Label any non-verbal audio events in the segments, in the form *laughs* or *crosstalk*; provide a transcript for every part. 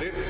tarde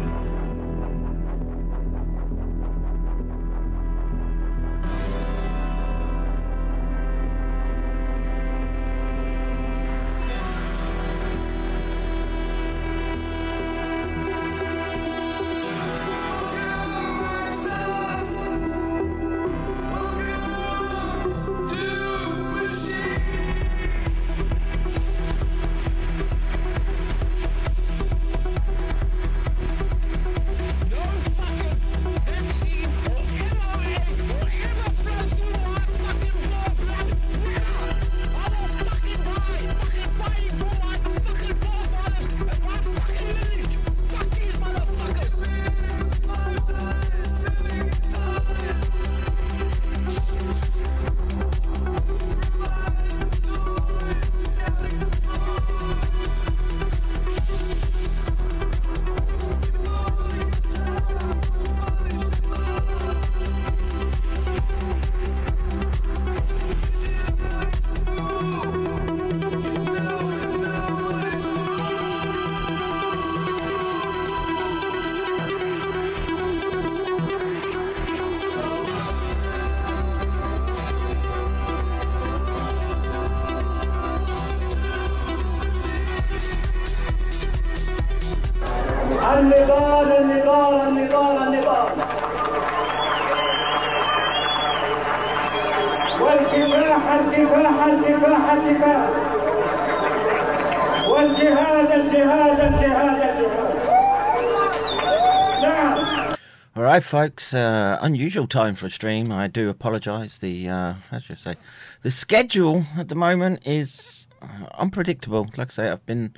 Folks. Uh, unusual time for a stream. I do apologise. The uh, how should I say, the schedule at the moment is uh, unpredictable. Like I say, I've been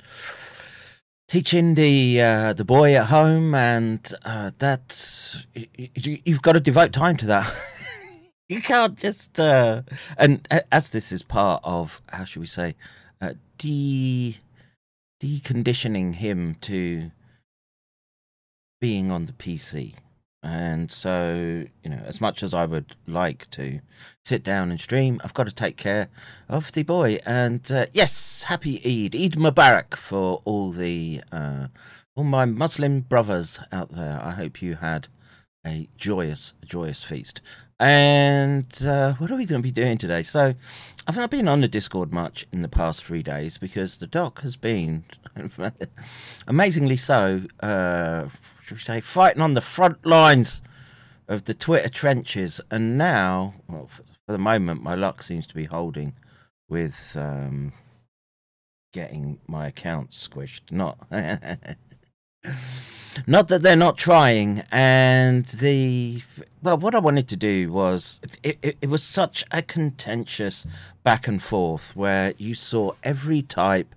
teaching the uh, the boy at home, and uh, that's y- y- you've got to devote time to that. *laughs* you can't just uh, and as this is part of how should we say, uh, de deconditioning him to being on the PC. And so, you know, as much as I would like to sit down and stream, I've got to take care of the boy. And uh, yes, happy Eid, Eid Mubarak for all the uh, all my Muslim brothers out there. I hope you had a joyous, joyous feast. And uh, what are we going to be doing today? So, I've not been on the Discord much in the past three days because the doc has been, *laughs* amazingly so, uh, should we say, fighting on the front lines of the Twitter trenches. And now, well, for the moment, my luck seems to be holding with um, getting my account squished. Not. *laughs* Not that they're not trying, and the well, what I wanted to do was it, it, it was such a contentious back and forth where you saw every type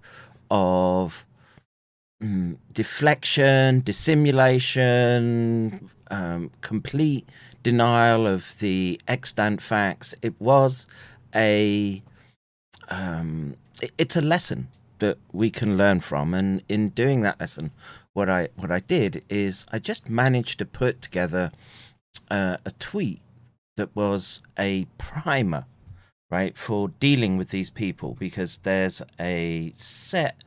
of mm, deflection, dissimulation, um, complete denial of the extant facts. It was a um, it- it's a lesson that we can learn from, and in doing that lesson, what I what I did is I just managed to put together uh, a tweet that was a primer, right, for dealing with these people because there's a set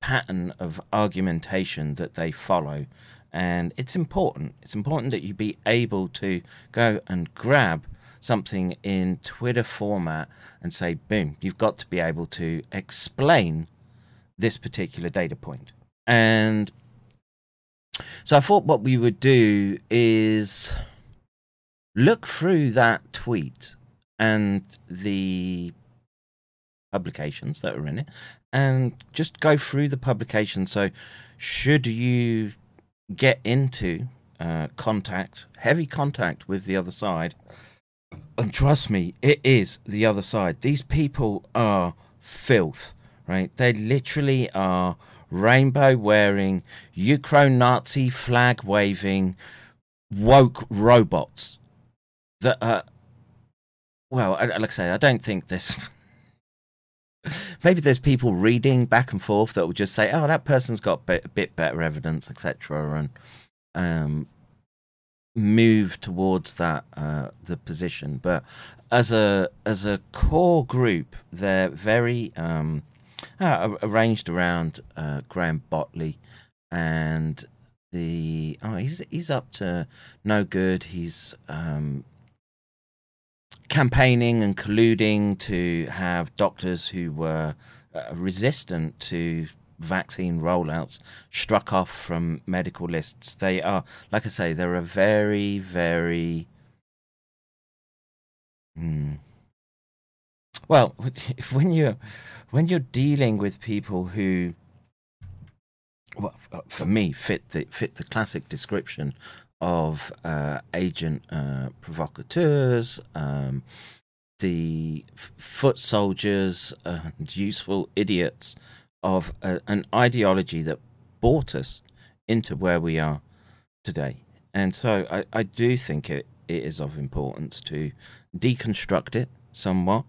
pattern of argumentation that they follow. And it's important. It's important that you be able to go and grab something in Twitter format and say, boom, you've got to be able to explain this particular data point. And so I thought what we would do is look through that tweet and the publications that are in it and just go through the publication. So, should you get into uh, contact, heavy contact with the other side, and trust me, it is the other side. These people are filth, right? They literally are rainbow wearing, Ukraine Nazi flag waving, woke robots that are. Well, like I say, I don't think this. *laughs* Maybe there's people reading back and forth that will just say, "Oh, that person's got a bit better evidence, etc., and um, move towards that uh, the position. But as a as a core group, they're very um, uh, arranged around uh, Graham Botley, and the oh he's he's up to no good. He's um, campaigning and colluding to have doctors who were uh, resistant to vaccine rollouts struck off from medical lists. They are, like I say, they're a very, very. Hmm. Well, *laughs* when you're when you're dealing with people who, well, for me, fit the fit the classic description of uh, agent uh, provocateurs, um, the f- foot soldiers, and useful idiots of a, an ideology that brought us into where we are today. And so I, I do think it, it is of importance to deconstruct it somewhat.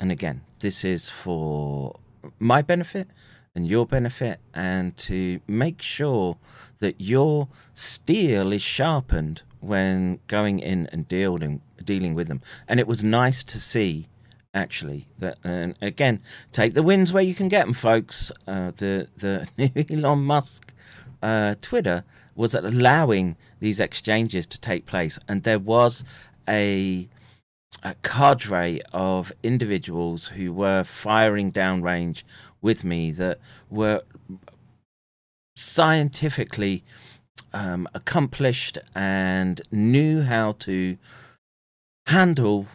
And again, this is for my benefit and your benefit, and to make sure that your steel is sharpened when going in and dealing dealing with them. And it was nice to see actually that and again take the wins where you can get them folks uh, the the *laughs* Elon Musk uh, Twitter was allowing these exchanges to take place and there was a a cadre of individuals who were firing downrange with me that were scientifically um, accomplished and knew how to handle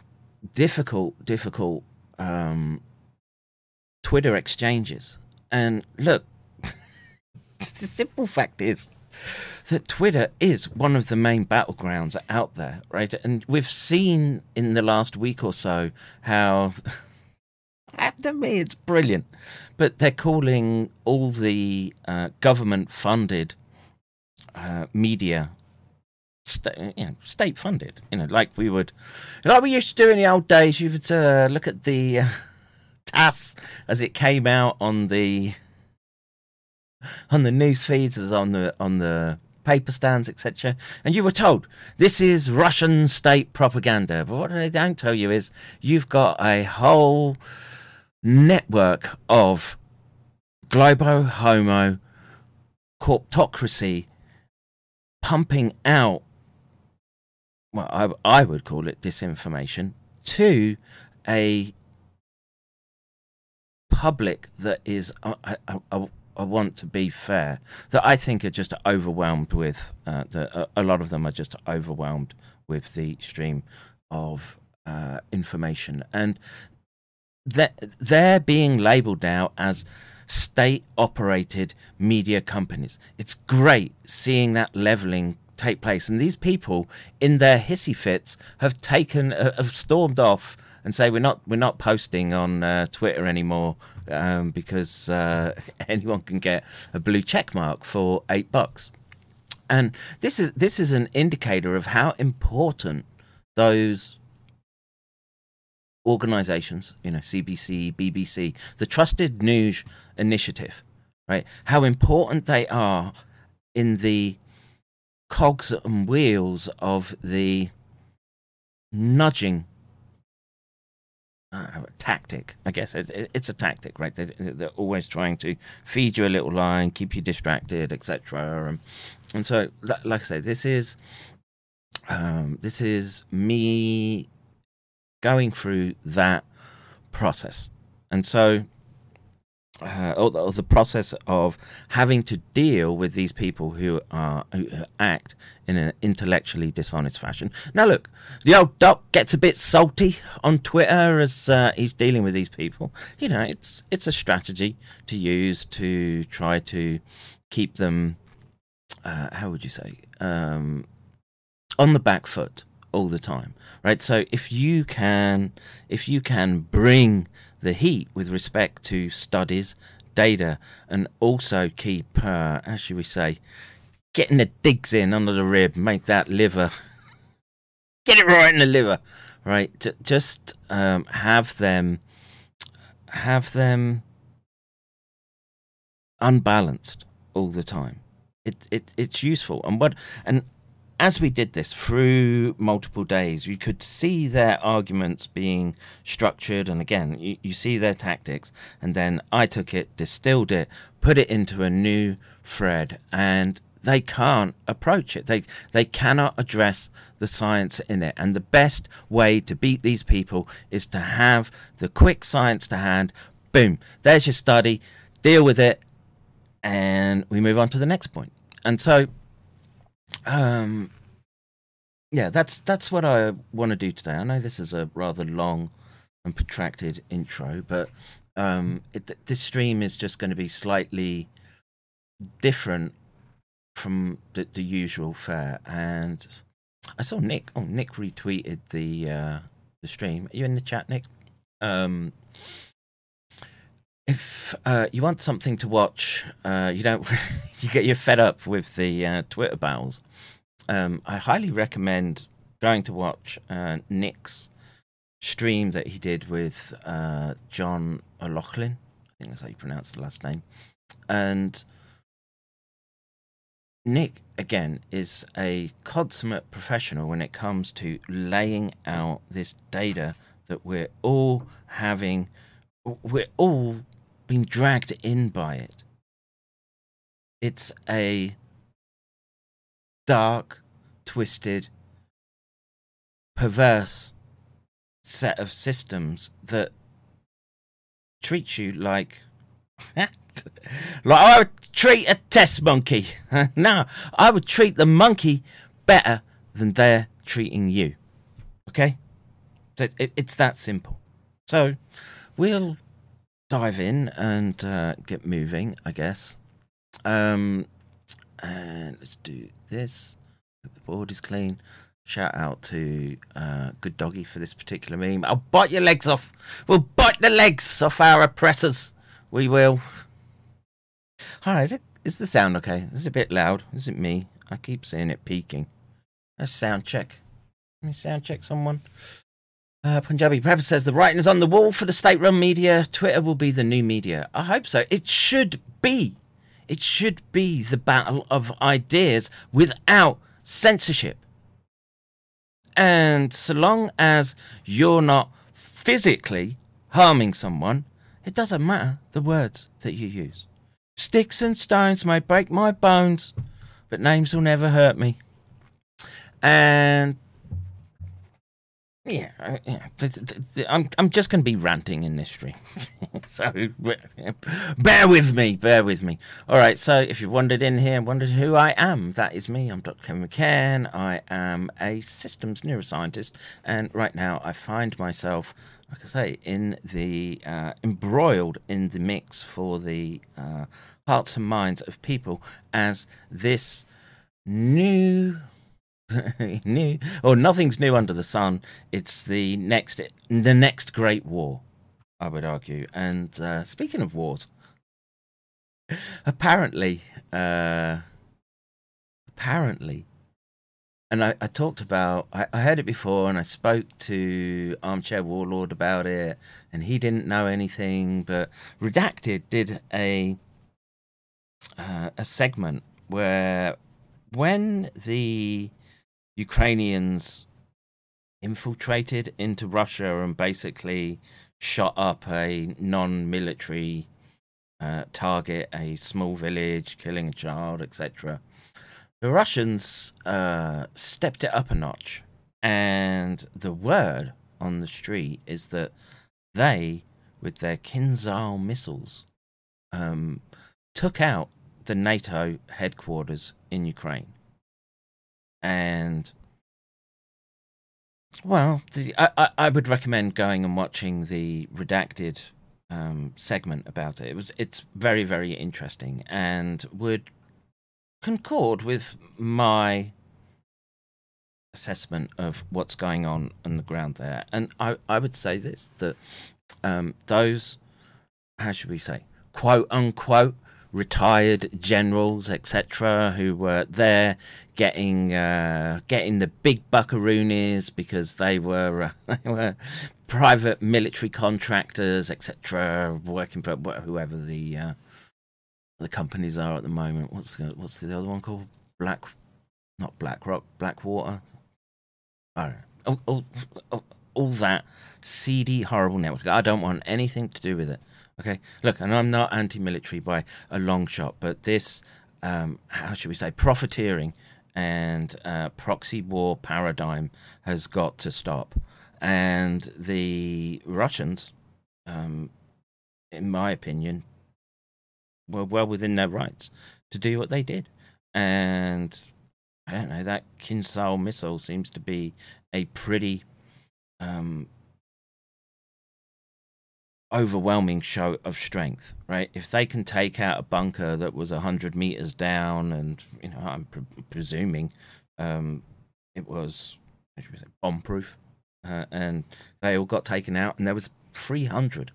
difficult, difficult um, Twitter exchanges. And look, *laughs* the simple fact is that Twitter is one of the main battlegrounds out there, right? And we've seen in the last week or so how, *laughs* to me, it's brilliant. But they're calling all the uh, government funded uh, media you know, state funded. You know, like we would, like we used to do in the old days. You would uh, look at the uh, *laughs* TASS as it came out on the on the news feeds, as on the on the paper stands, etc. And you were told this is Russian state propaganda. But what they don't tell you is you've got a whole network of globo homo corptocracy pumping out well I, I would call it disinformation to a public that is I, I, I, want to be fair that I think are just overwhelmed with uh, the, a, a lot of them are just overwhelmed with the stream of uh, information. And that they're being labeled now as state operated media companies. It's great seeing that leveling take place. And these people, in their hissy fits, have taken, uh, have stormed off and say we're not we're not posting on uh, Twitter anymore um, because uh, *laughs* anyone can get a blue check mark for eight bucks. And this is this is an indicator of how important those organizations, you know, CBC, BBC, the Trusted News Initiative, right? How important they are in the cogs and wheels of the nudging uh, tactic. I guess it, it, it's a tactic, right? They, they're always trying to feed you a little line, keep you distracted, etc. And, and so, like I say, this is um, this is me going through that process. And so, uh, or, the, or the process of having to deal with these people who are who act in an intellectually dishonest fashion. Now, look, the old doc gets a bit salty on Twitter as uh, he's dealing with these people. You know, it's it's a strategy to use to try to keep them. Uh, how would you say? Um, on the back foot all the time, right? So if you can, if you can bring the heat with respect to studies, data, and also keep, uh, how should we say, getting the digs in under the rib, make that liver, *laughs* get it right in the liver, right? Just um, have them, have them unbalanced all the time. It, it it's useful, and what and as we did this through multiple days, you could see their arguments being structured, and again, you, you see their tactics. And then I took it, distilled it, put it into a new thread, and they can't approach it. They they cannot address the science in it. And the best way to beat these people is to have the quick science to hand. Boom, there's your study. Deal with it, and we move on to the next point. And so um, yeah, that's that's what I want to do today. I know this is a rather long and protracted intro, but um, it, this stream is just going to be slightly different from the, the usual fare. And I saw Nick. Oh, Nick retweeted the uh, the stream. Are you in the chat, Nick? Um, if uh, you want something to watch, uh, you don't *laughs* you get you fed up with the uh, Twitter battles. Um, I highly recommend going to watch uh, Nick's stream that he did with uh, John O'Loughlin. I think that's how you pronounce the last name. And Nick, again, is a consummate professional when it comes to laying out this data that we're all having, we're all being dragged in by it. It's a dark, twisted, perverse set of systems that treat you like *laughs* like I would treat a test monkey. *laughs* no, I would treat the monkey better than they're treating you. Okay, it, it, it's that simple. So we'll dive in and uh, get moving, I guess. Um, and let's do this. The board is clean. Shout out to uh, Good Doggy for this particular meme. I'll bite your legs off. We'll bite the legs off our oppressors. We will. Hi, is it? Is the sound okay? Is it a bit loud? Is it me? I keep seeing it peaking. Let's sound check. Let me sound check someone. Uh, Punjabi Prepper says the writing is on the wall for the state-run media. Twitter will be the new media. I hope so. It should be. It should be the battle of ideas without censorship. And so long as you're not physically harming someone, it doesn't matter the words that you use. Sticks and stones may break my bones, but names will never hurt me. And yeah, uh, yeah. I'm I'm just going to be ranting in this stream, *laughs* so *laughs* bear with me, bear with me. All right. So if you wandered in here and wondered who I am, that is me. I'm Dr. Kevin McCann. I am a systems neuroscientist, and right now I find myself, like I say, in the uh, embroiled in the mix for the uh, hearts and minds of people as this new *laughs* new or nothing's new under the sun. It's the next the next great war i would argue. And uh, speaking of wars apparently uh apparently and I, I talked about I, I heard it before and i spoke to armchair warlord about it and he didn't know anything but redacted did a uh, a segment where when the Ukrainians infiltrated into Russia and basically shot up a non-military uh, target, a small village, killing a child, etc. The Russians uh, stepped it up a notch, and the word on the street is that they, with their Kinzhal missiles, um, took out the NATO headquarters in Ukraine and well, the, I, I, would recommend going and watching the redacted um, segment about it. It was it's very very interesting and would concord with my assessment of what's going on on the ground there. And I, I would say this that um, those, how should we say, quote unquote, retired generals, etc., who were there getting uh, getting the big buckaroonies because they were uh, *laughs* they were private military contractors, etc., working for whoever the uh, the companies are at the moment. What's the what's the other one called? Black, not BlackRock, Blackwater. I. All, all, all, all that seedy, horrible network. I don't want anything to do with it. Okay, look, and I'm not anti-military by a long shot, but this, um, how should we say, profiteering and uh, proxy war paradigm has got to stop. And the Russians, um, in my opinion, were well within their rights to do what they did. And I don't know, that Kinzhal missile seems to be a pretty um, overwhelming show of strength, right? If they can take out a bunker that was 100 meters down, and, you know, I'm pre- presuming um, it was bomb proof, uh, and they all got taken out, and there was 300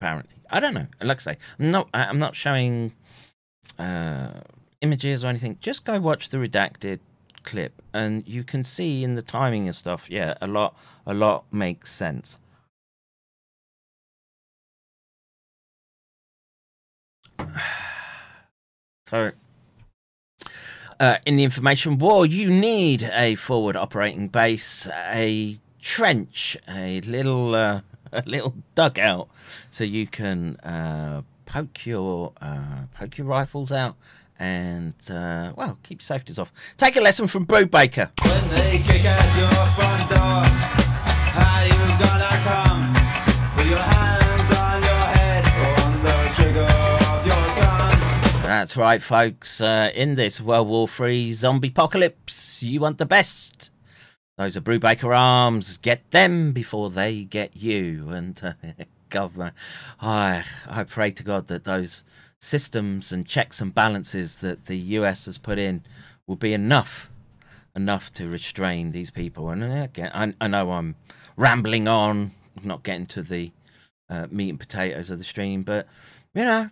apparently. I don't know. Like I say, I'm not. I'm not showing uh, images or anything. Just go watch the redacted clip, and you can see in the timing and stuff. Yeah, a lot. A lot makes sense. *sighs* So, uh, in the information war, you need a forward operating base, a trench, a little uh, *laughs* a little dugout, so you can uh, poke your uh, poke your rifles out and uh, well keep safeties off. Take a lesson from Brubaker. That's right, folks. Uh, in this World War Three zombie apocalypse, you want the best. Those are Brubaker arms. Get them before they get you. And uh, *laughs* God, I I pray to God that those systems and checks and balances that the US has put in will be enough, enough to restrain these people. And uh, again, I, I know I'm rambling on, not getting to the uh, meat and potatoes of the stream, but you know,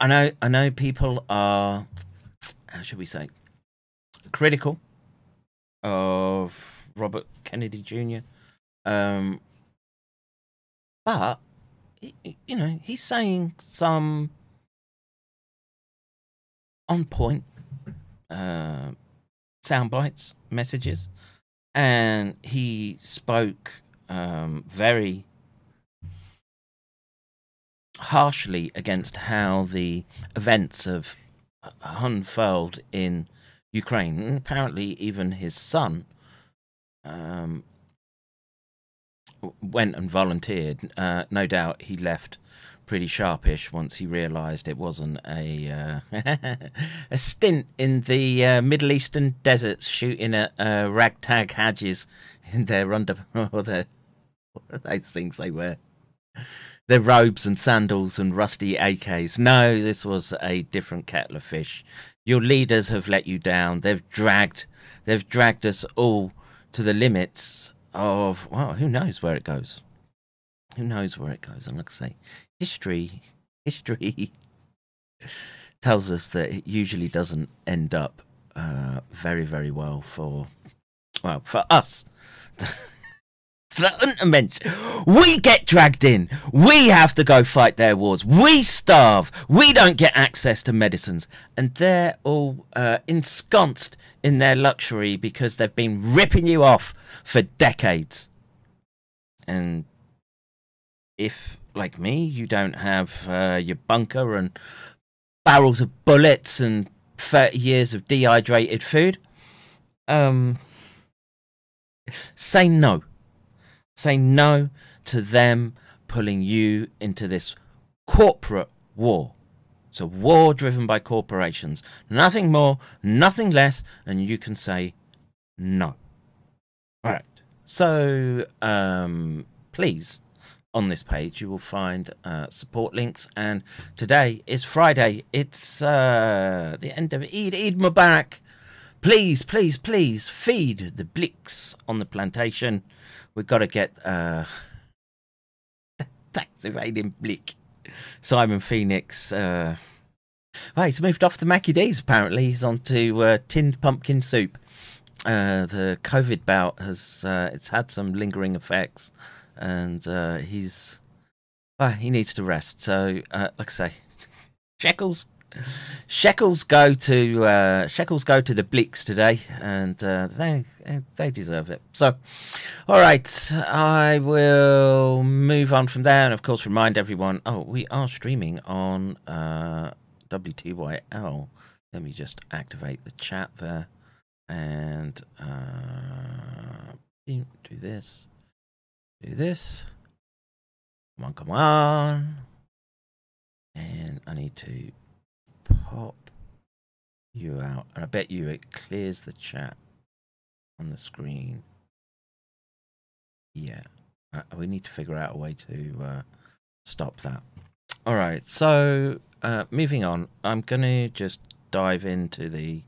I know I know people are how should we say critical of Robert Kennedy Jr. Um, but you know he's saying some on point uh, sound bites, messages, and he spoke um, very harshly against how the events have unfurled in Ukraine. And apparently, even his son um, went and volunteered. Uh, no doubt he left pretty sharpish once he realised it wasn't a uh, *laughs* a stint in the uh, Middle Eastern deserts shooting at uh, ragtag hadges in their under *laughs* or their *laughs* those things they wear their robes and sandals and rusty AKs. No, this was a different kettle of fish. Your leaders have let you down. They've dragged they've dragged us all to the limits of well, who knows where it goes. Who knows where it goes? And like I say, history history *laughs* tells us that it usually doesn't end up uh, very, very well for well, for us. *laughs* the Untermensch. We get dragged in. We have to go fight their wars. We starve. We don't get access to medicines. And they're all uh, ensconced in their luxury because they've been ripping you off for decades. And if, like me, you don't have uh, your bunker and barrels of bullets and 30 years of dehydrated food, um, say no say no to them pulling you into this corporate war. It's a war driven by corporations. Nothing more, nothing less, and you can say no. All right. So, um, please, on this page, you will find uh, support links. And today is Friday. It's uh, the end of Eid, Eid Mubarak. Please, please, please feed the blicks on the plantation. We've got to get uh, *laughs* tax evading blick. Simon Phoenix. Uh, well, he's moved off the Mackie D's apparently. He's on to uh, tinned pumpkin soup. Uh, the COVID bout has uh, it's had some lingering effects, and uh, he's well, he needs to rest. So, uh, like I say, *laughs* shekels, shekels go to uh, shekels go to the Blicks today, and uh, they they deserve it. So, all right, I will move on from there, and of course, remind everyone. Oh, we are streaming on uh, WTYL. Let me just activate the chat there, and uh, do this, do this. Come on, come on. And I need to pop you out. And I bet you it clears the chat on the screen. Yeah. Uh, we need to figure out a way to uh, stop that. All right. So, uh, moving on, I'm going to just dive into the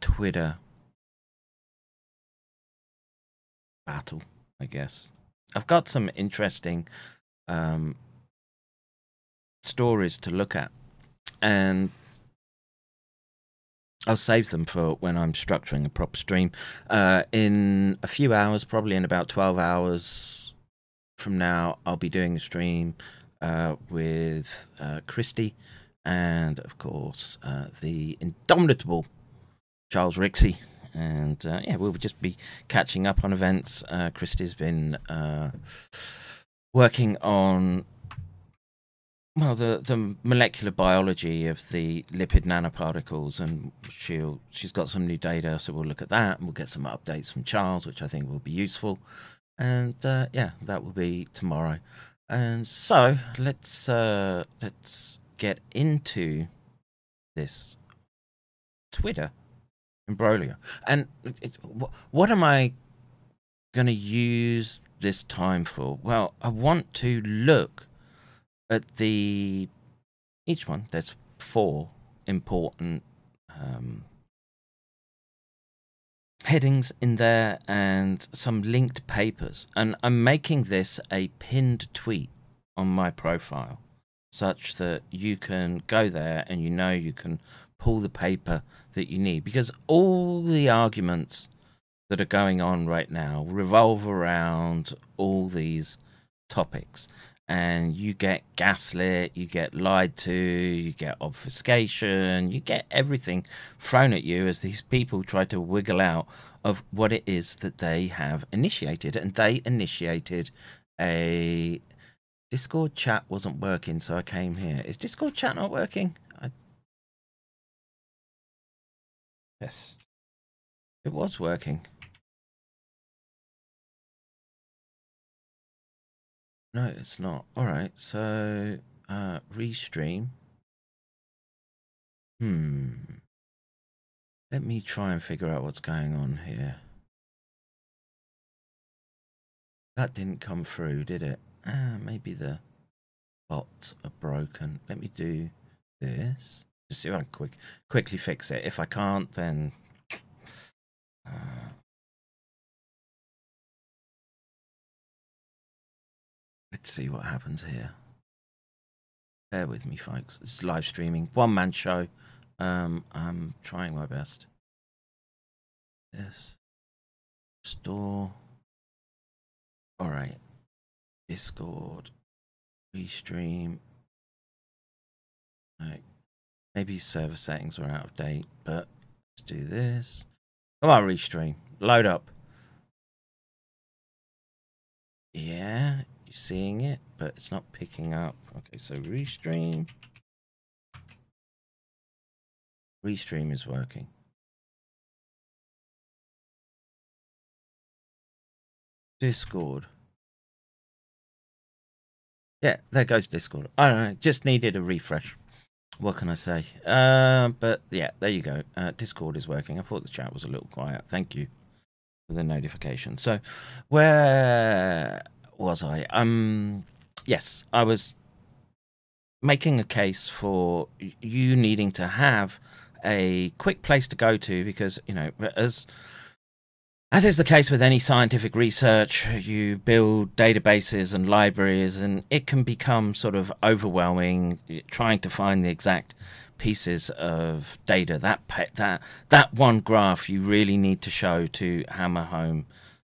Twitter battle, I guess. I've got some interesting um, stories to look at, and I'll save them for when I'm structuring a proper stream. Uh, in a few hours, probably in about 12 hours from now, I'll be doing a stream uh, with uh, Christy and, of course, uh, the indomitable Charles Rixey and uh, yeah, we'll just be catching up on events. Uh, Christy's been working on well the the molecular biology of the lipid nanoparticles, and she'll she's got some new data, so we'll look at that, and we'll get some updates from Charles, which I think will be useful. And uh, yeah, that will be tomorrow. And so let's uh, let's get into this Twitter imbroglio. And what am I going to use this time for? Well, I want to look at the each one. There's four important um, headings in there and some linked papers. And I'm making this a pinned tweet on my profile such that you can go there and you know you can pull the paper that you need because all the arguments that are going on right now revolve around all these topics and you get gaslit you get lied to you get obfuscation you get everything thrown at you as these people try to wiggle out of what it is that they have initiated and they initiated a discord chat wasn't working so i came here is discord chat not working I Yes. It was working. No, it's not. All right. So, uh, restream. Hmm. Let me try and figure out what's going on here. That didn't come through, did it? Ah, maybe the bots are broken. Let me do this. Just see if I can quick, quickly fix it. If I can't, then. Uh, let's see what happens here. Bear with me, folks. It's live streaming, one man show. Um, I'm trying my best. Yes. Store. All right. Discord. Restream. Right. Maybe server settings were out of date, but let's do this. Come on, restream. Load up. Yeah, you're seeing it, but it's not picking up. Okay, so restream. Restream is working. Discord. Yeah, there goes Discord. I don't know, just needed a refresh what can I say? Uh, but yeah, there you go. Uh, Discord is working. I thought the chat was a little quiet. Thank you for the notification. So, where was I? Um, yes, I was making a case for you needing to have a quick place to go to because you know as as is the case with any scientific research, you build databases and libraries, and it can become sort of overwhelming trying to find the exact pieces of data. That that that one graph you really need to show to hammer home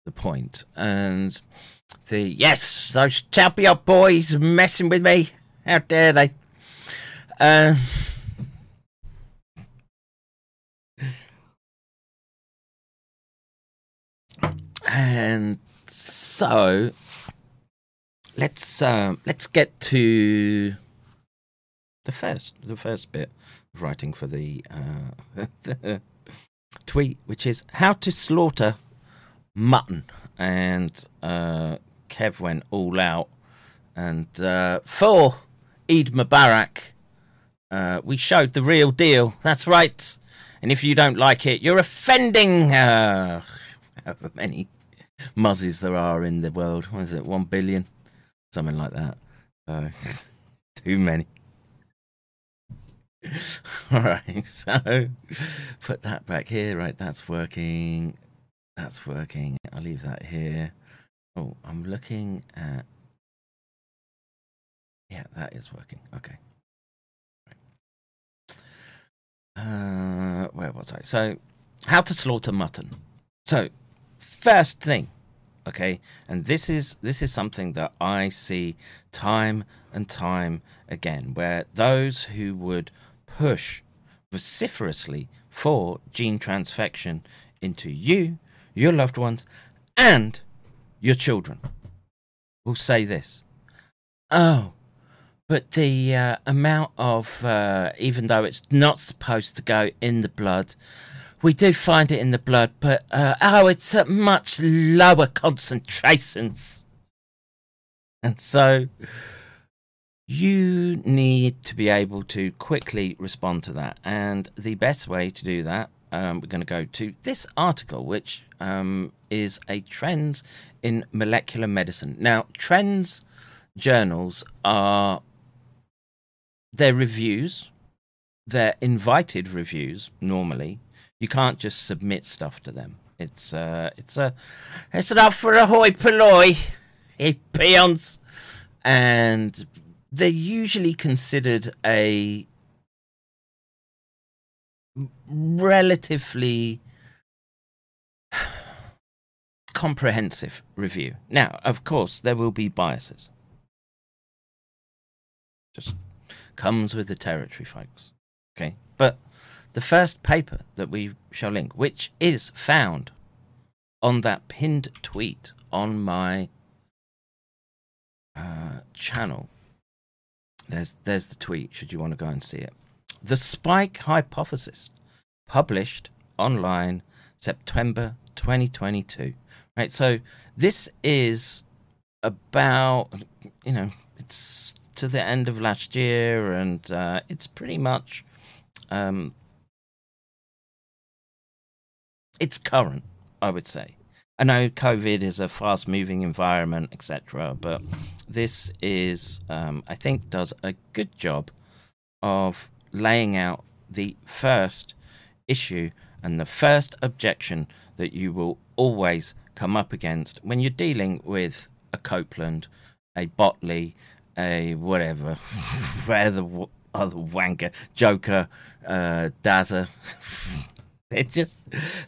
the. And the yes, those chubby boys messing with me. How dare they? Uh, and so let's um, let's get to the first the first bit of writing for the, uh, *laughs* the tweet, which is how to slaughter mutton, and uh, Kev went all out, and uh, for Eid Mubarak, uh, we showed the real deal. That's right, and if you don't like it, you're offending. *laughs* However many muzzies there are in the world. What is it? One billion, something like that. Uh, *laughs* too many. *laughs* All right, so put that back here. Right, that's working. That's working. I'll leave that here. Oh, I'm looking at. Yeah, that is working. Okay. Uh, where was I? So, how to slaughter mutton. So, first thing, okay, and this is this is something that I see time and time again, where those who would push vociferously for gene transfection into you, your loved ones, and your children will say this. Oh, but the uh, amount of, uh, even though it's not supposed to go in the blood, we do find it in the blood, but uh, oh, it's at much lower concentrations. And so you need to be able to quickly respond to that. And the best way to do that, um, we're going to go to this article, which um, is a Trends in Molecular Medicine. Now, Trends journals are they're reviews, they're invited reviews normally. You can't just submit stuff to them. It's uh, it's a it's enough for a hoi polloi, *laughs* hey peons, and they're usually considered a relatively comprehensive review. Now, of course, there will be biases. Just comes with the territory, folks. Okay, but the first paper that we shall link, which is found on that pinned tweet on my uh, channel. There's there's the tweet. Should you want to go and see it, the spike hypothesis, published online September 2022. Right. So this is about you know it's to the end of last year, and uh, it's pretty much um, it's current, I would say. I know COVID is a fast moving environment, etc., but this is, um, I think, does a good job of laying out the first issue and the first objection that you will always come up against when you're dealing with a Copeland, a Botley, a whatever, *laughs* whatever other wanker, Joker, uh, Dazza. *laughs* they're just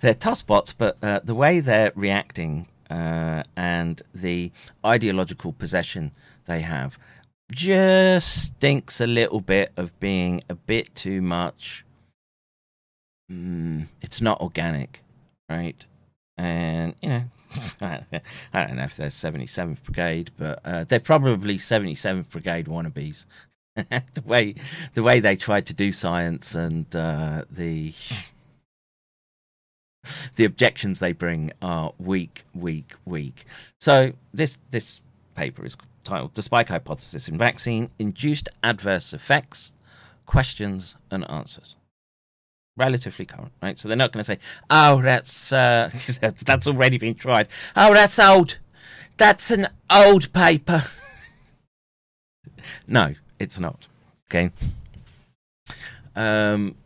they're tosspots, but uh, the way they're reacting uh, and the ideological possession they have just stinks a little bit of being a bit too much. Mm, it's not organic, right? And you know, *laughs* I don't know if they're 77th Brigade, but uh, they're probably 77th Brigade wannabes. *laughs* the way the way they tried to do science and uh, the *laughs* the objections they bring are weak, weak, weak. So this this paper is titled "The Spike Hypothesis in Vaccine: Induced Adverse Effects, Questions and Answers." Relatively current, right? So they're not going to say, "Oh, that's uh, *laughs* that's, already been tried." Oh, that's old. That's an old paper. *laughs* no, it's not. Okay. Um,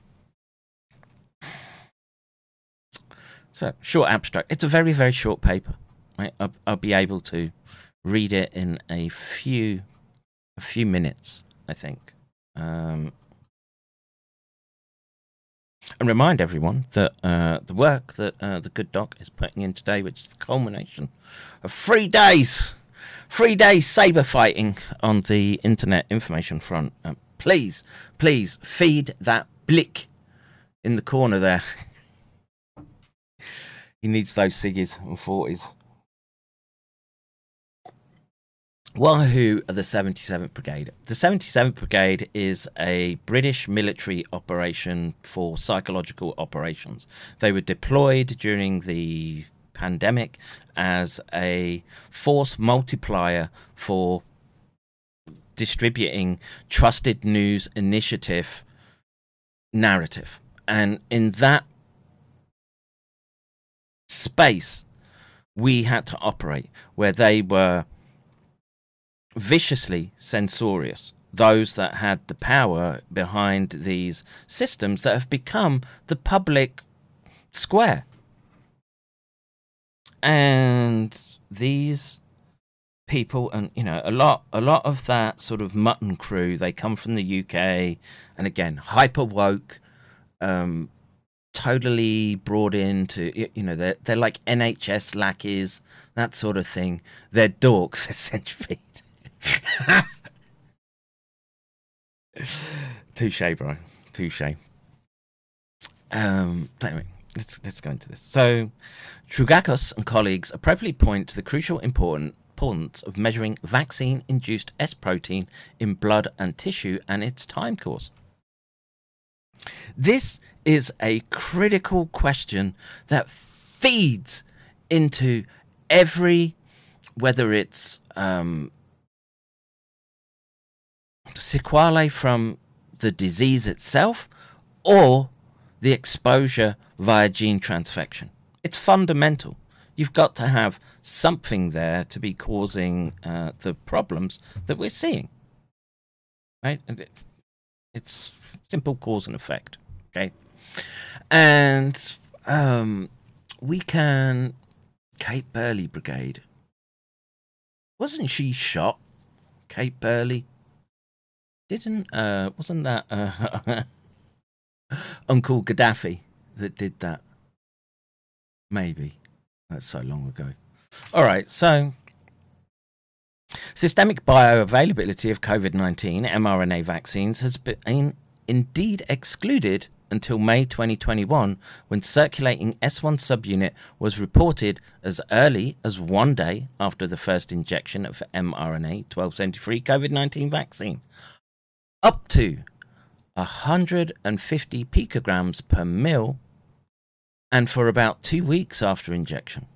So short abstract. It's a very very short paper. Right? I'll, I'll be able to read it in a few a few minutes. I think. Um, and remind everyone that uh, the work that uh, the good doc is putting in today, which is the culmination of three days, three days saber fighting on the internet information front. Uh, please, please feed that blick in the corner there. *laughs* he needs those ciggies and forties. Wahoo are the 77th Brigade. The 77th Brigade is a British military operation for psychological operations. They were deployed during the pandemic as a force multiplier for distributing trusted news initiative narrative. And in that space, we had to operate where they were viciously censorious. Those that had the power behind these systems that have become the public square. And these people and you know a lot a lot of that sort of mutton crew they come from the UK and again hyper woke um totally brought into you know they're they're like NHS lackeys that sort of thing they're dorks *laughs* essentially *laughs* touche bro. Touche. Um anyway let's let's go into this. So Trougakos and colleagues appropriately point to the crucial important importance of measuring vaccine induced S protein in blood and tissue and its time course. This is a critical question that feeds into every, whether it's um, sequelae from the disease itself or the exposure via gene transfection. It's fundamental. You've got to have something there to be causing uh, the problems that we're seeing. Right? It's simple cause and effect. Okay. And um, we can. Kate Burley Brigade. Wasn't she shot? Kate Burley? Didn't. Uh, wasn't that uh, *laughs* Uncle Gaddafi that did that? Maybe. That's so long ago. All right. So Systemic bioavailability of COVID 19 mRNA vaccines has been indeed excluded until May 2021, when circulating S1 subunit was reported as early as one day after the first injection of mRNA 1273 COVID 19 vaccine, up to 150 picograms per mil, and for about two weeks after injection.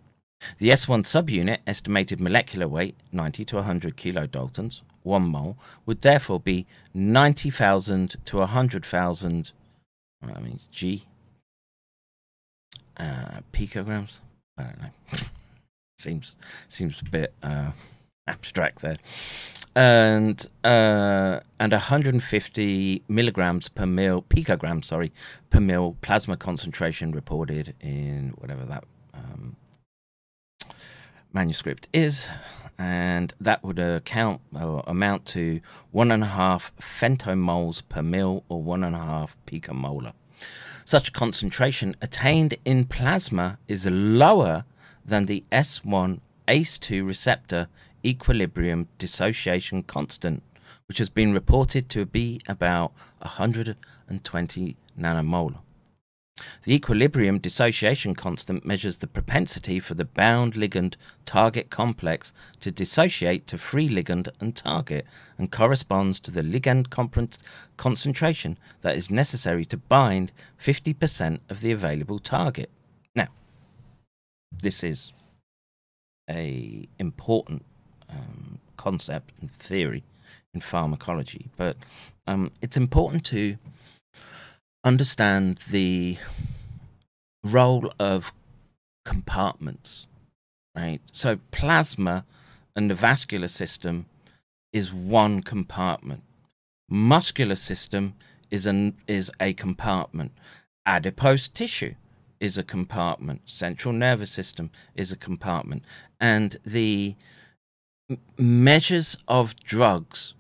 The S1 subunit estimated molecular weight 90 to 100 kilodaltons, 1 mole, would therefore be 90,000 to 100,000 I means G uh, picograms. I don't know. *laughs* seems seems a bit uh, abstract there. And uh, and 150 milligrams per mil picogram, sorry, per mil plasma concentration reported in whatever that um, manuscript is, and that would account or amount to one and a half femtomoles per mil or one and a half picomolar. Such concentration attained in plasma is lower than the S1 ACE2 receptor equilibrium dissociation constant, which has been reported to be about 120 nanomolar. The equilibrium dissociation constant measures the propensity for the bound ligand target complex to dissociate to free ligand and target and corresponds to the ligand concentration that is necessary to bind 50% of the available target. Now, this is a important um, concept and theory in pharmacology, but um, it's important to understand the role of compartments, right? So, plasma and the vascular system is one compartment. Muscular system is an is a compartment. Adipose tissue is a compartment, central nervous system is a compartment, and the measures of drugs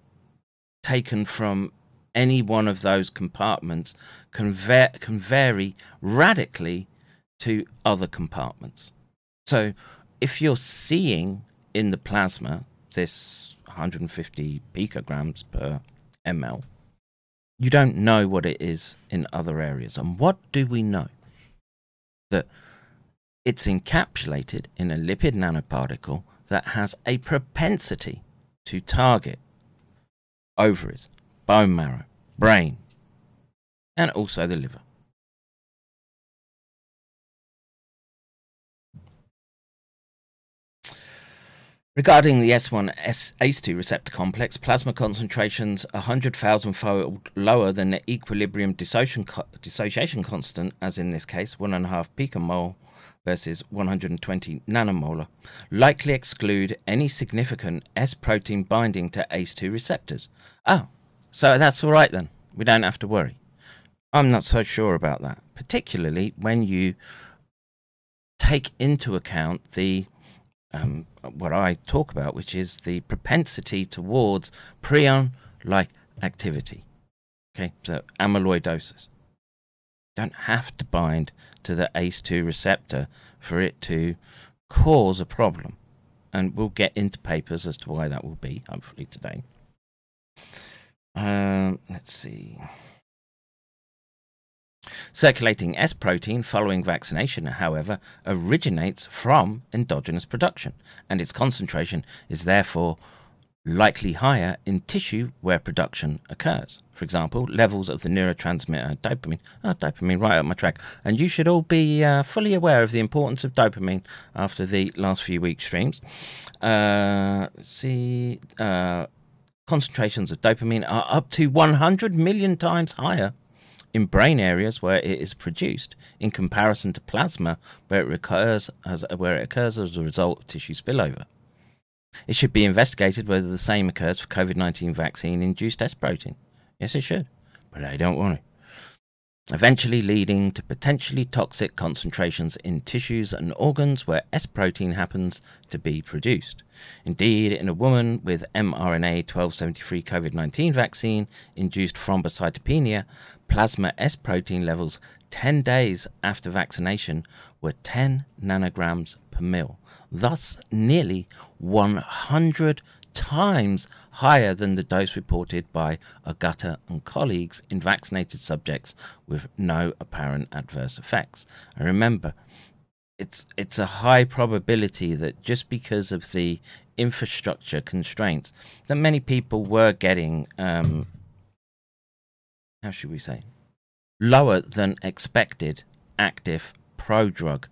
taken from any one of those compartments can, can vary radically to other compartments. So, if you're seeing in the plasma this 150 picograms per ml, you don't know what it is in other areas. And what do we know? That it's encapsulated in a lipid nanoparticle that has a propensity to target ovaries, bone marrow, brain, and also the liver. Regarding the S1 S- ACE2 receptor complex, plasma concentrations 100,000 fold lower than the equilibrium dissociation constant, as in this case, 1.5 picomole versus 120 nanomolar, likely exclude any significant S protein binding to ACE2 receptors. Oh, so that's all right then. We don't have to worry. I'm not so sure about that, particularly when you take into account the um, what I talk about, which is the propensity towards prion-like activity. Okay, so amyloidosis don't have to bind to the ACE2 receptor for it to cause a problem, and we'll get into papers as to why that will be, hopefully today. Um, let's see. Circulating S protein following vaccination, however, originates from endogenous production, and its concentration is therefore likely higher in tissue where production occurs. For example, levels of the neurotransmitter dopamine. Oh, dopamine, right up my track. And you should all be uh, fully aware of the importance of dopamine after the last few weeks' streams. Uh, see, uh, concentrations of dopamine are up to 100 million times higher in brain areas where it is produced in comparison to plasma where it occurs as, where it occurs as a result of tissue spillover. It should be investigated whether the same occurs for COVID 19 vaccine induced S protein. Yes, it should, but I don't want it. Eventually leading to potentially toxic concentrations in tissues and organs where S protein happens to be produced. Indeed, in a woman with mRNA 1273 COVID 19 vaccine induced thrombocytopenia, plasma S protein levels 10 days after vaccination were 10 nanograms per mil, thus nearly 100 times higher than the dose reported by Ogata and colleagues in vaccinated subjects with no apparent adverse effects. And remember, it's it's a high probability that just because of the infrastructure constraints that many people were getting um, how should we say lower than expected active prodrug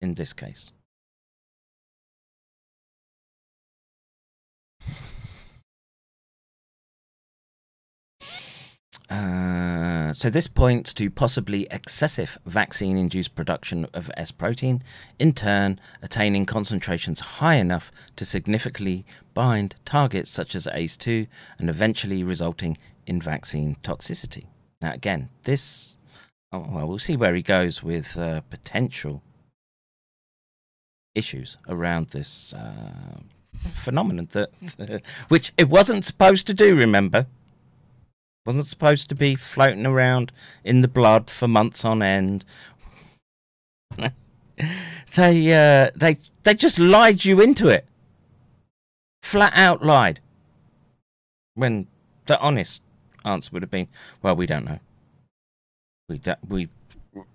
in this case Uh, so this points to possibly excessive vaccine-induced production of S protein, in turn attaining concentrations high enough to significantly bind targets such as ACE2 and eventually resulting in vaccine toxicity. Now again, this oh, well, we'll see where he goes with uh, potential issues around this uh, phenomenon that *laughs* which it wasn't supposed to do. Remember, wasn't supposed to be floating around in the blood for months on end. *laughs* they uh, they they just lied you into it. Flat out lied. When the honest answer would have been, "Well, we don't know. We do, we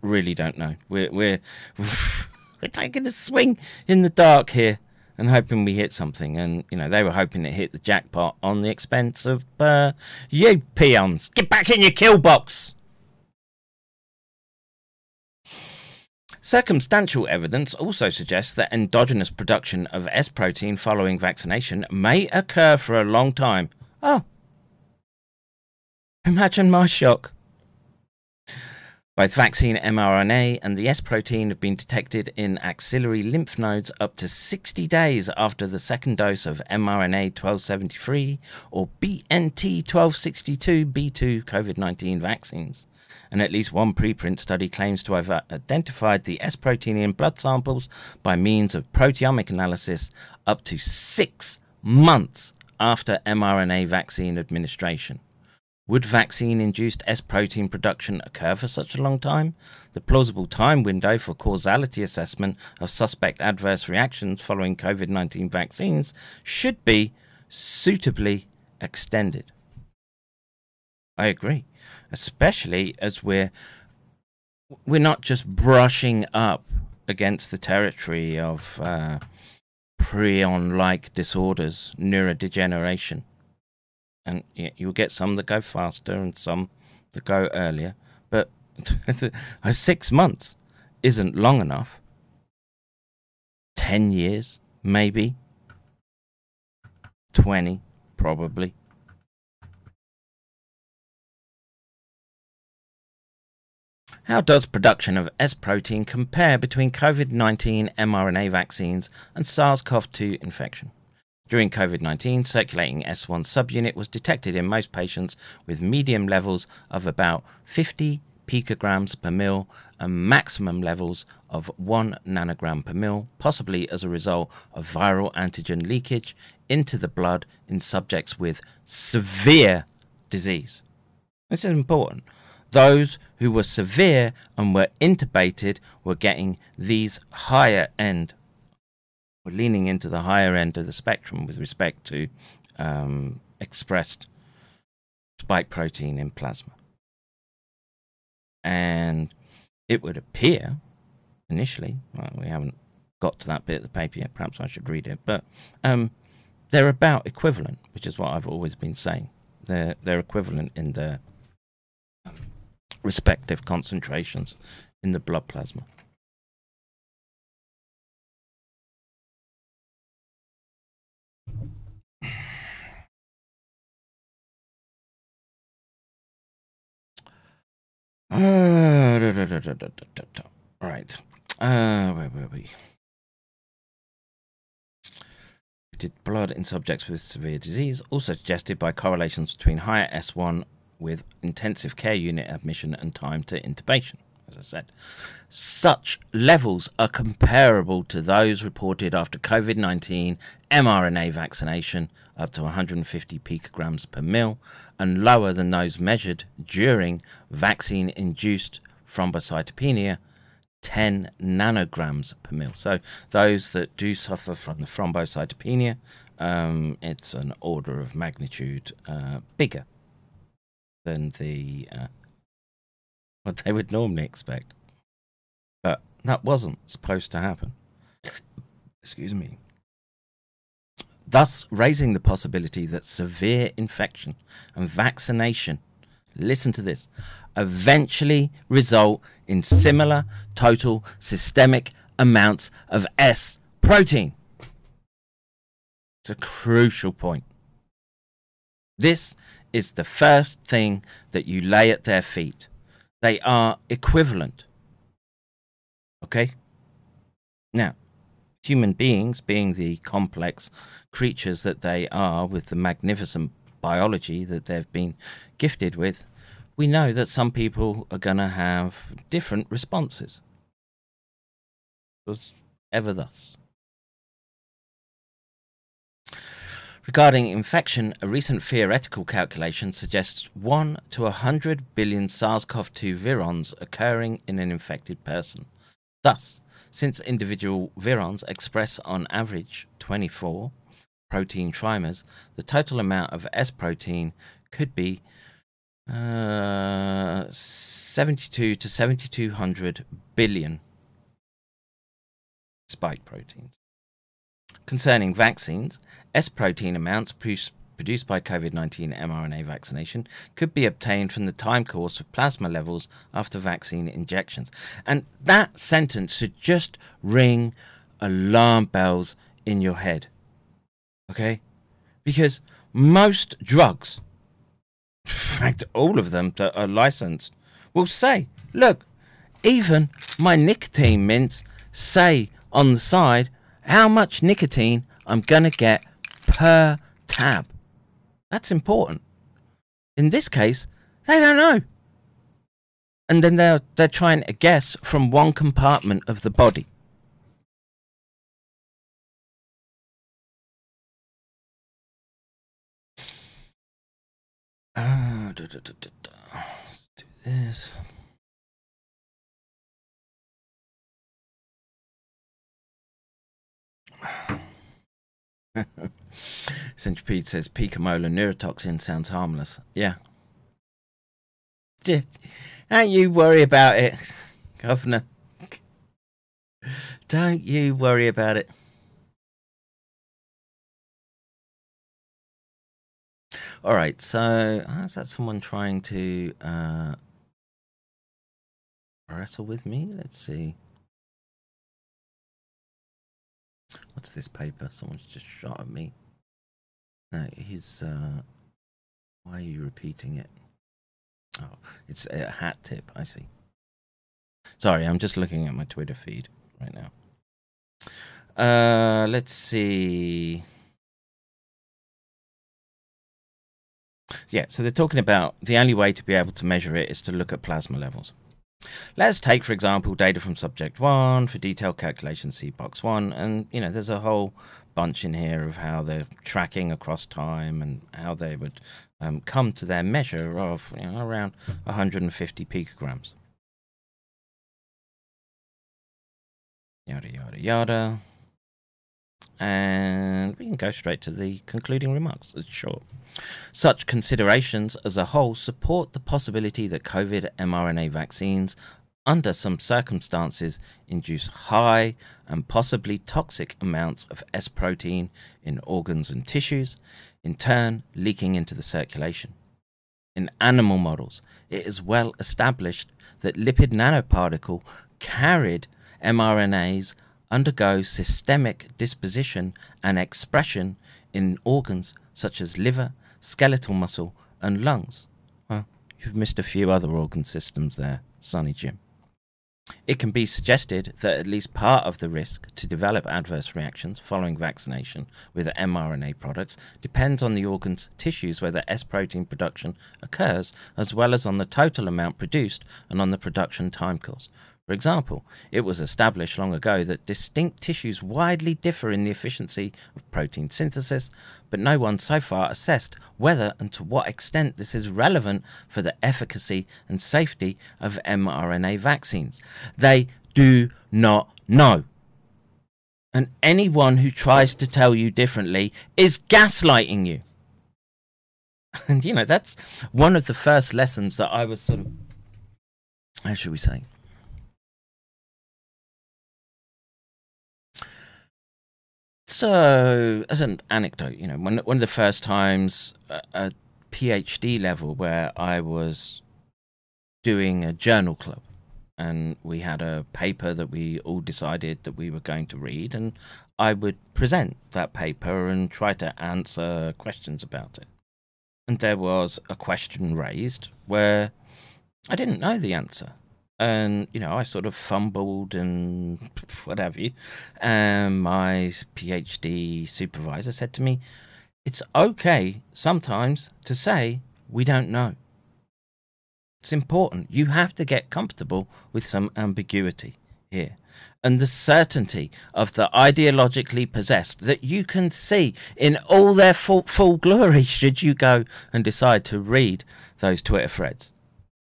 really don't know. We're we're *laughs* we're taking a swing in the dark here." And hoping we hit something. And you know, they were hoping to hit the jackpot on the expense of uh, you peons. Get back in your kill box. Circumstantial evidence also suggests that endogenous production of S protein following vaccination may occur for a long time. Oh, imagine my shock. Both vaccine mRNA and the S protein have been detected in axillary lymph nodes up to 60 days after the second dose of mRNA 1273 or BNT 1262 B2 COVID 19 vaccines. and at least one preprint study claims to have uh, identified the S protein in blood samples by means of proteomic analysis up to six months after mRNA vaccine administration. Would vaccine induced S protein production occur for such a long time? The plausible time window for causality assessment of suspect adverse reactions following COVID 19 vaccines should be suitably extended. I agree, especially as we're we're not just brushing up against the territory of uh, prion-like disorders, neurodegeneration, and you'll get some that go faster and some that go earlier. But *laughs* six months isn't long enough. Ten years, maybe. Twenty, probably. How does production of S protein compare between COVID 19 mRNA vaccines and SARS CoV 2 infection? During COVID 19, circulating S1 subunit was detected in most patients with medium levels of about 50 picograms per mil and maximum levels of 1 nanogram per mil, possibly as a result of viral antigen leakage into the blood in subjects with severe disease. This is important. Those who were severe and were intubated were getting these higher end, were leaning into the higher end of the spectrum with respect to um, expressed spike protein in plasma. And it would appear, initially, well, we haven't got to that bit of the paper yet, perhaps I should read it, but um, they're about equivalent, which is what I've always been saying. They're, they're equivalent in their respective concentrations in the blood plasma. Uh, da, da, da, All right. Uh, where were we? We did blood in subjects with severe disease, also suggested by correlations between higher S1 with intensive care unit admission and time to intubation as I said. Such levels are comparable to those reported after COVID 19 mRNA vaccination, up to 150 picograms per mil, and lower than those measured during vaccine induced thrombocytopenia. 10 nanograms per mil. So, those that do suffer from the thrombocytopenia, um, it's an order of magnitude uh, bigger than the uh, *laughs* what they would normally expect. But that wasn't supposed to happen. Excuse me. Thus, raising the possibility that severe infection and vaccination, listen to this, eventually result in similar total systemic amounts of S protein. It's a crucial point. This is the first thing that you lay at their feet. They are equivalent. Okay? Now, human beings, being the complex creatures that they are, with the magnificent biology that they've been gifted with, we know that some people are going to have different responses. Was ever thus. Regarding infection, a recent theoretical calculation suggests 1 to 100 billion SARS CoV 2 virions occurring in an infected person. Thus, since individual virions express on average 24 protein trimers, the total amount of S protein could be uh, 72 to 7200 billion spike proteins. Concerning vaccines, S protein amounts produced by COVID 19 mRNA vaccination could be obtained from the time course of plasma levels after vaccine injections. And that sentence should just ring alarm bells in your head. Okay? Because most drugs, in fact, all of them that are licensed, will say, look, even my nicotine mints say on the side how much nicotine I'm going to get per tab. That's important. In this case, they don't know. and then they're they're trying to guess from one compartment of the body. Ah, da, da, da, do this. *sighs* Centipede says picomolar neurotoxin sounds harmless. Yeah. Just, don't you worry about it, *laughs* Governor. *laughs* Don't you worry about it. All right, so how's that someone trying to uh, wrestle with me? Let's see. What's this paper? Someone's just shot at me. No, he's. Uh, why are you repeating it? Oh, it's a hat tip. I see. Sorry, I'm just looking at my Twitter feed right now. Uh, let's see. Yeah, so they're talking about the only way to be able to measure it is to look at plasma levels. Let's take, for example, data from subject one for detailed calculation, see box one, and you know, there's a whole bunch in here of how they're tracking across time and how they would um, come to their measure of you know, around 150 picograms. Yada yada yada. And we can go straight to the concluding remarks. It's short. Such considerations as a whole support the possibility that COVID mRNA vaccines, under some circumstances, induce high and possibly toxic amounts of S protein in organs and tissues, in turn leaking into the circulation. In animal models, it is well established that lipid nanoparticle carried mRNAs undergo systemic disposition and expression in organs such as liver, skeletal muscle, and lungs. Well, you've missed a few other organ systems there, Sonny Jim. It can be suggested that at least part of the risk to develop adverse reactions following vaccination with mRNA products depends on the organ's tissues where the S protein production occurs, as well as on the total amount produced and on the production time course. For example, it was established long ago that distinct tissues widely differ in the efficiency of protein synthesis, but no one so far assessed whether and to what extent this is relevant for the efficacy and safety of mRNA vaccines. They do not know. And anyone who tries to tell you differently is gaslighting you. *laughs* And you know, that's one of the first lessons that I was sort of, how should we say? So, as an anecdote, you know, one one of the first times uh, at PhD level where I was doing a journal club, and we had a paper that we all decided that we were going to read, and I would present that paper and try to answer questions about it. And there was a question raised where I didn't know the answer and you know I sort of fumbled and what have you. And my PhD supervisor said to me, "It's okay sometimes to say we don't know. It's important. You have to get comfortable with some ambiguity here." And the certainty of the ideologically possessed that you can see in all their full, full glory *laughs* should you go and decide to read those Twitter threads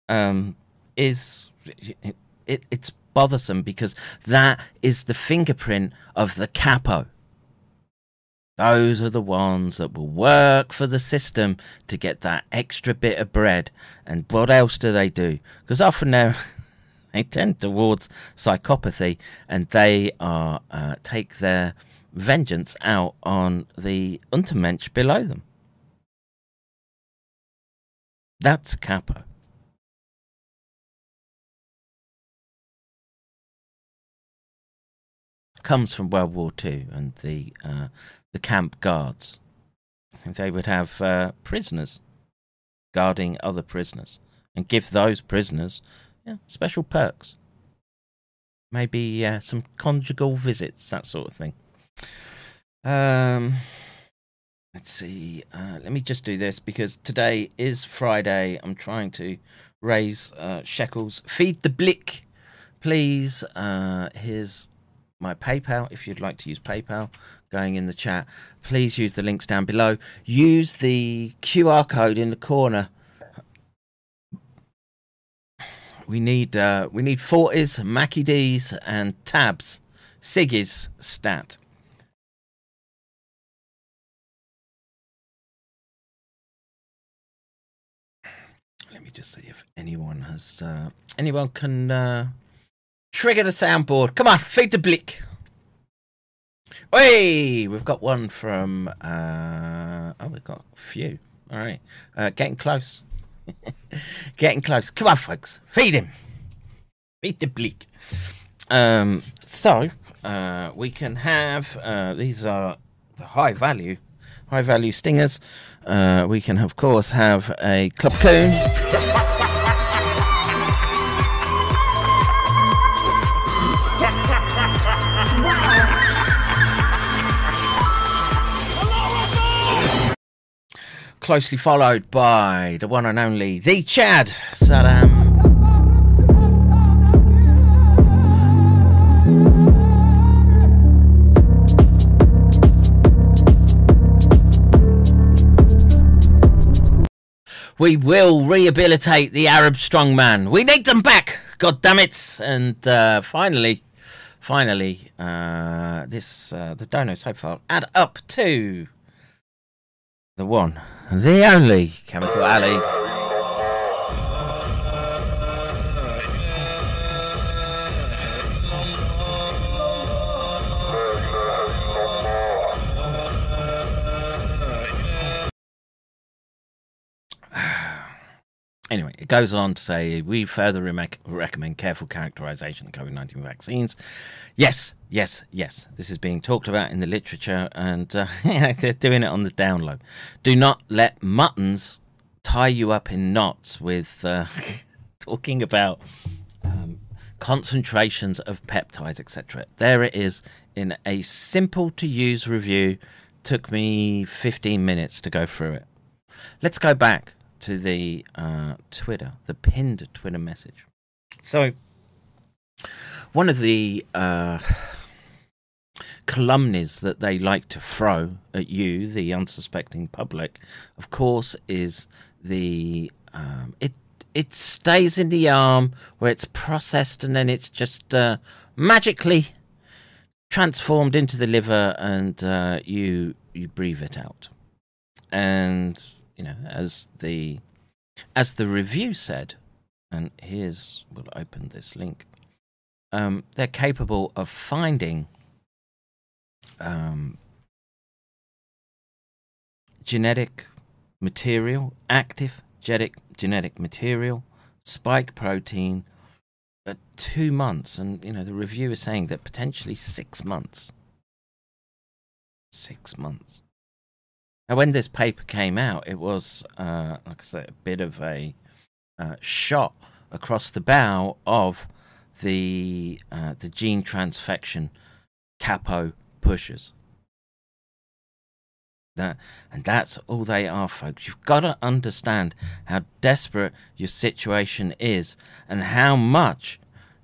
um, is it, it, it's bothersome because that is the fingerprint of the capo. Those are the ones that will work for the system to get that extra bit of bread. And what else do they do? Because often they're, *laughs* they tend towards psychopathy and they are uh, take their vengeance out on the Untermensch below them. That's capo. Comes from World War II and the uh, the camp guards. They would have uh, prisoners guarding other prisoners and give those prisoners yeah, special perks. Maybe uh, some conjugal visits, that sort of thing. Um, let's see. Uh, let me just do this because today is Friday. I'm trying to raise uh, shekels. Feed the blick, please. Uh, here's my PayPal if you'd like to use PayPal going in the chat. Please use the links down below. Use the QR code in the corner. We need uh, we need forties, Mackie D's, and tabs. Siggy's stat. Let me just see if anyone has uh, anyone can uh, trigger the soundboard. Come on, feed the blick. Hey, we've got one from. Uh, oh, we've got a few. All right, uh, getting close. *laughs* getting close. Come on, folks, feed him. Feed the bleak. Um, so uh, we can have uh, these are the high value, high value stingers. Uh, we can of course have a club coon. Closely followed by the one and only the Chad Saddam. We will rehabilitate the Arab strongman. We need them back. God damn it! And uh, finally, finally, uh, this uh, the dono so far add up to the one, the only Chemical Ali. Anyway, it goes on to say we further rec- recommend careful characterization of COVID 19 vaccines. Yes, yes, yes. This is being talked about in the literature and uh, *laughs* they're doing it on the download. Do not let muttons tie you up in knots with uh, *laughs* talking about um, concentrations of peptides, etc. There it is in a simple to use review. Took me 15 minutes to go through it. Let's go back to the uh, Twitter, the pinned Twitter message. So, one of the uh, calumnies that they like to throw at you, the unsuspecting public, of course, is the um, it it stays in the arm where it's processed and then it's just uh, magically transformed into the liver and uh, you you breathe it out. And you know, as the as the review said, and here's we'll open this link. Um, they're capable of finding um, genetic material, active genetic genetic material, spike protein, at two months, and you know the review is saying that potentially six months. Six months. Now, when this paper came out, it was, uh, like I said, a bit of a uh, shot across the bow of the uh, the gene transfection capo pushers. That and that's all they are, folks. You've got to understand how desperate your situation is and how much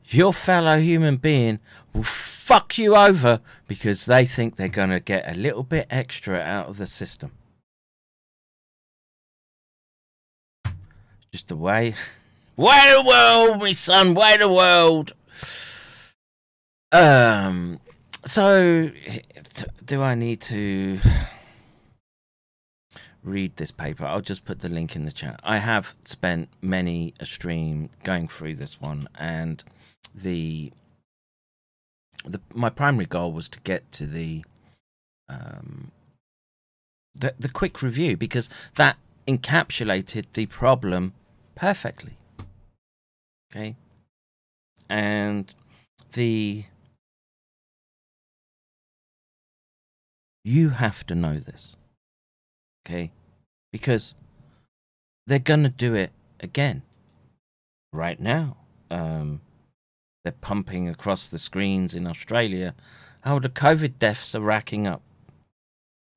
your fellow human being will fuck you over because they think they're going to get a little bit extra out of the system. Just the way, way the world, my son, way the world. Um, so do I need to read this paper? I'll just put the link in the chat. I have spent many a stream going through this one, and the the my primary goal was to get to the um the the quick review because that encapsulated the problem perfectly. Okay. And the you have to know this. Okay? Because they're going to do it again right now. Um, they're pumping across the screens in Australia. Oh, the COVID deaths are racking up.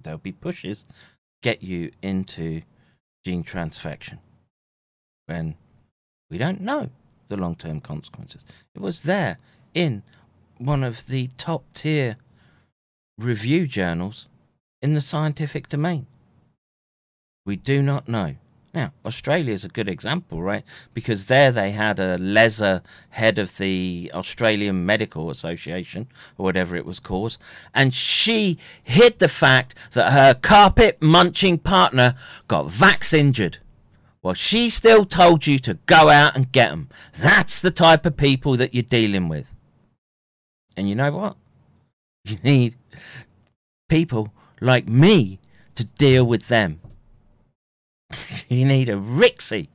There'll be pushes get you into gene transfection when We don't know the long term consequences. It was there in one of the top tier review journals in the scientific domain. We do not know. Now, Australia is a good example, right? Because there they had a lesser head of the Australian Medical Association, or whatever it was called, and she hid the fact that her carpet munching partner got vax injured. Well, she still told you to go out and get them. That's the type of people that you're dealing with. And you know what? *laughs* You need people like me to deal with them. *laughs* you need a Rixie.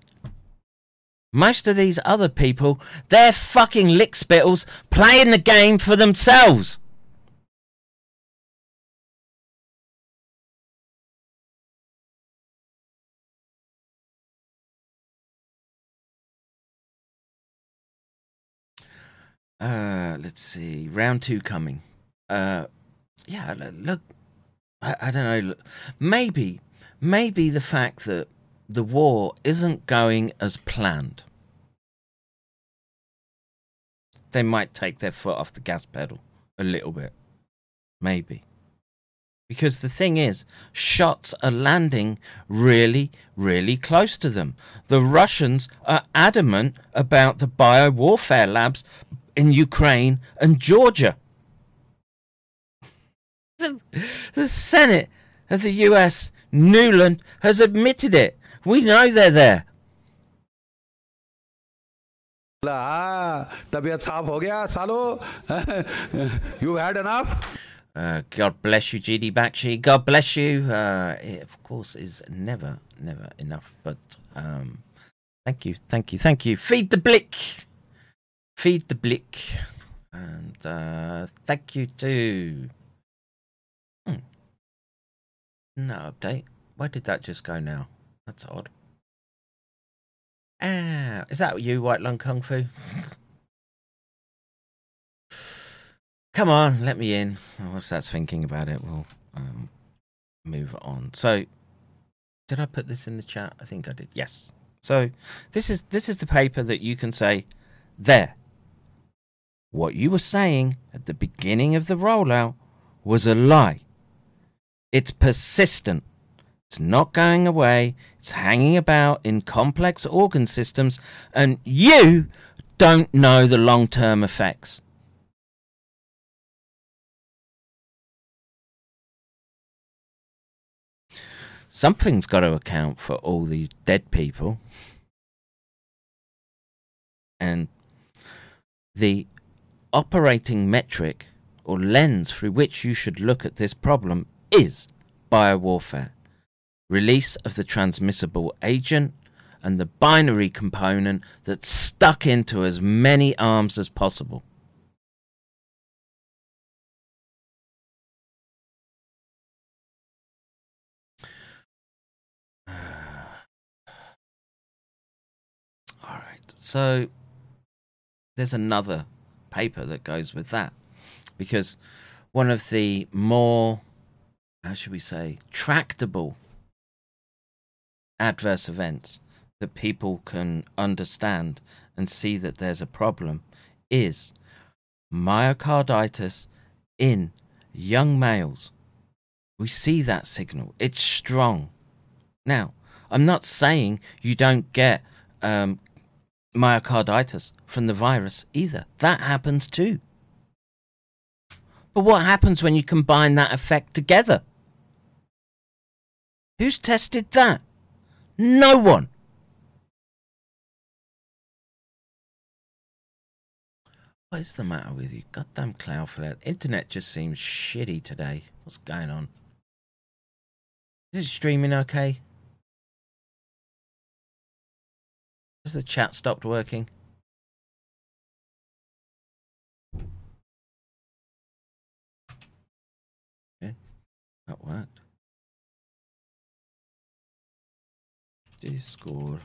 Most of these other people, they're fucking lickspittles playing the game for themselves. Uh, let's see. Round two coming. Uh, yeah, look, I, I don't know. Maybe, maybe the fact that the war isn't going as planned. They might take their foot off the gas pedal a little bit. Maybe. Because the thing is, shots are landing really, really close to them. The Russians are adamant about the biowarfare labs in Ukraine and Georgia. The, Senate of the US, Nuland, has admitted it. We know they're there. तबीयत साफ हो गया *laughs* uh, God bless you, GD Bakshi. God bless you. Uh, it, of course, is never, never enough. But um, thank you, thank you, thank you. Feed the blick. Feed the blick. And uh, thank you too. Hmm. No update. Where did that just go now? That's odd. Ah, is that you, White Lung Kung Fu? *sighs* Come on, let me in. Whilst that's thinking about it, we'll um, move on. So, did I put this in the chat? I think I did. Yes. So this is this is the paper that you can say there. What you were saying at the beginning of the rollout was a lie. It's persistent. It's not going away. It's hanging about in complex organ systems, and you don't know the long term effects. Something's got to account for all these dead people. And the operating metric or lens through which you should look at this problem is biowarfare release of the transmissible agent and the binary component that's stuck into as many arms as possible. *sighs* All right. So there's another paper that goes with that because one of the more how should we say tractable adverse events that people can understand and see that there's a problem is myocarditis in young males. We see that signal. It's strong. Now, I'm not saying you don't get um, myocarditis from the virus either. That happens too. But what happens when you combine that effect together? Who's tested that? No one. What is the matter with you? Goddamn Cloudflare. Internet just seems shitty today. What's going on? Is it streaming okay? Has the chat stopped working? Okay, that worked. Discord.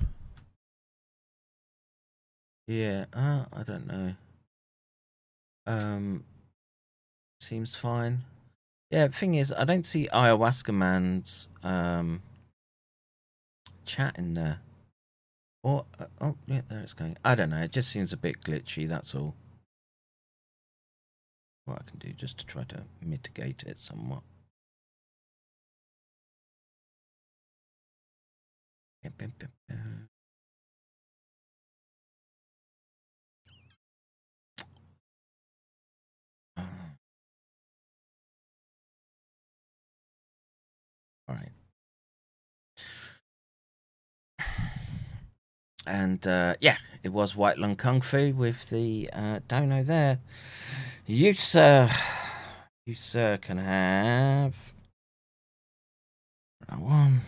Yeah, uh, I don't know. Um, seems fine. Yeah, thing is, I don't see Ayahuasca Man's um chat in there. Or uh, oh yeah, there it's going. I don't know. It just seems a bit glitchy. That's all. What I can do just to try to mitigate it somewhat. Ah. All right. And uh, yeah, it was White Lung Kung Fu with the uh, dono there. You, sir, you, sir, can have that one.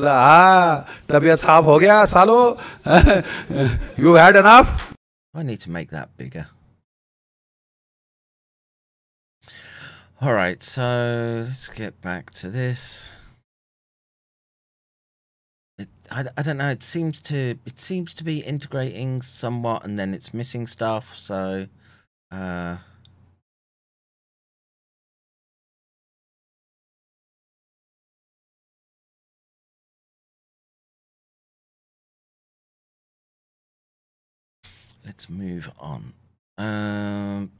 हाँ तबीयत साफ हो गया सालो *laughs* you had enough I need to make that bigger. All right, so let's get back to this. I, I don't know. It seems to it seems to be integrating somewhat, and then it's missing stuff. So, uh, let's move on. Um,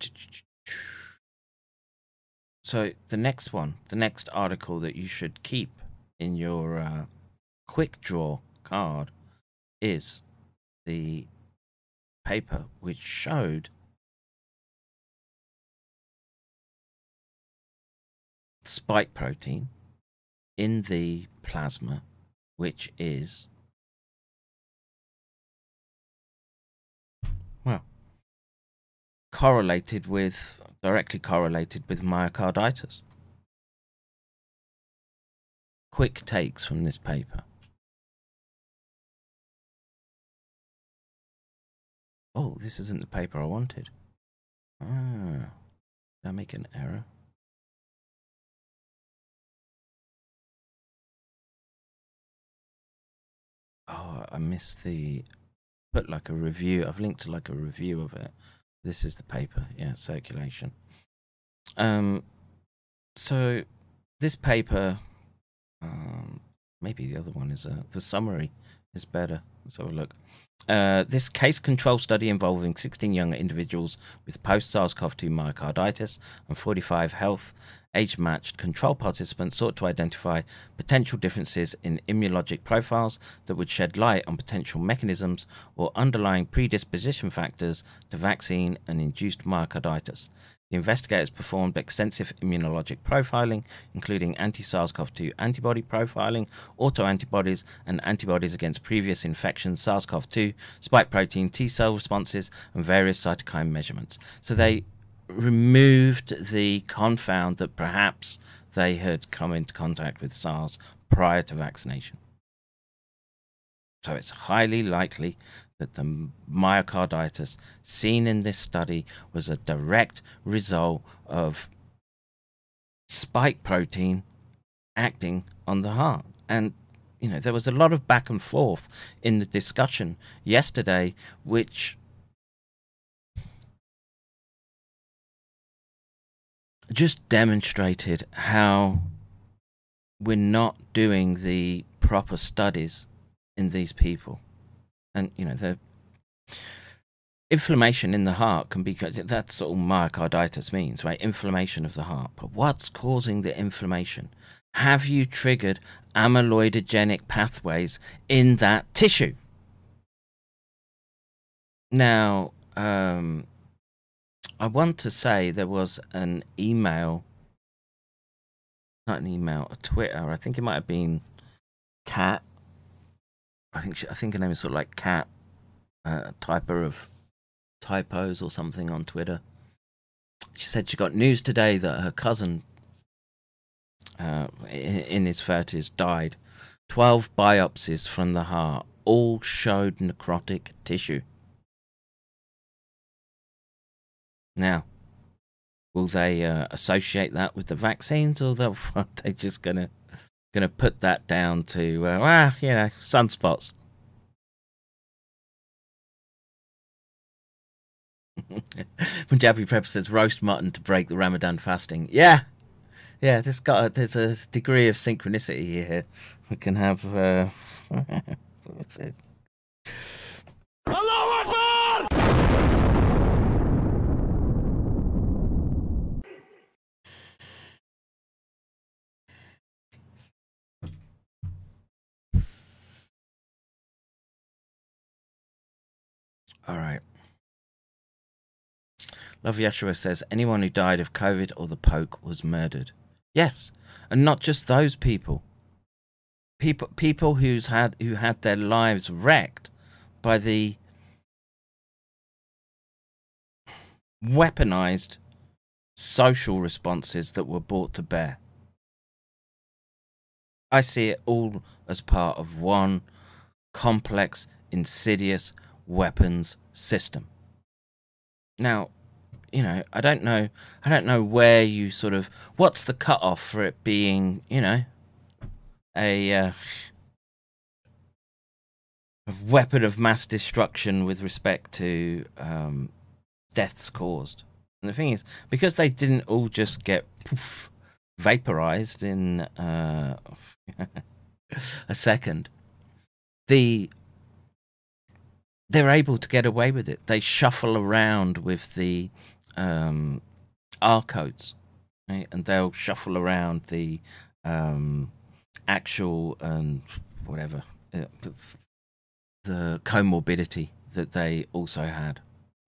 so the next one, the next article that you should keep in your uh, quick draw card is the paper which showed spike protein in the plasma, which is well correlated with directly correlated with myocarditis. Quick takes from this paper. Oh, this isn't the paper I wanted. Ah, did I make an error? Oh, I missed the put like a review. I've linked to like a review of it. This is the paper, yeah, circulation. Um, so this paper, um, maybe the other one is uh, the summary is better. Let's have a look. Uh, this case control study involving 16 young individuals with post SARS CoV 2 myocarditis and 45 health age matched control participants sought to identify potential differences in immunologic profiles that would shed light on potential mechanisms or underlying predisposition factors to vaccine and induced myocarditis. The investigators performed extensive immunologic profiling, including anti SARS CoV 2 antibody profiling, autoantibodies, and antibodies against previous infections, SARS CoV 2, spike protein, T cell responses, and various cytokine measurements. So they removed the confound that perhaps they had come into contact with SARS prior to vaccination. So it's highly likely that the myocarditis seen in this study was a direct result of spike protein acting on the heart. And, you know, there was a lot of back and forth in the discussion yesterday, which just demonstrated how we're not doing the proper studies in these people. And, you know, the inflammation in the heart can be that's all myocarditis means, right? Inflammation of the heart. But what's causing the inflammation? Have you triggered amyloidogenic pathways in that tissue? Now, um, I want to say there was an email, not an email, a Twitter. I think it might have been Cat. I think she, I think her name is sort of like Cat, uh, typer of typos or something on Twitter. She said she got news today that her cousin, uh, in, his thirties, died. Twelve biopsies from the heart all showed necrotic tissue. Now, will they uh, associate that with the vaccines, or they'll, *laughs* are they just gonna gonna put that down to uh, well, you know, sunspots? *laughs* Punjabi Prepper says roast mutton to break the Ramadan fasting. Yeah, yeah. There's got a, there's a degree of synchronicity here. We can have uh, *laughs* What's it? All right. Love Yeshua says anyone who died of COVID or the poke was murdered. Yes, and not just those people. People people who's had who had their lives wrecked by the weaponized social responses that were brought to bear. I see it all as part of one complex, insidious weapons system. Now, you know, I don't know, I don't know where you sort of, what's the cutoff for it being, you know, a, uh, a weapon of mass destruction with respect to um, deaths caused. And the thing is, because they didn't all just get poof, vaporized in uh, *laughs* a second, the they're able to get away with it. They shuffle around with the um, R codes, right? and they'll shuffle around the um, actual and whatever uh, the comorbidity that they also had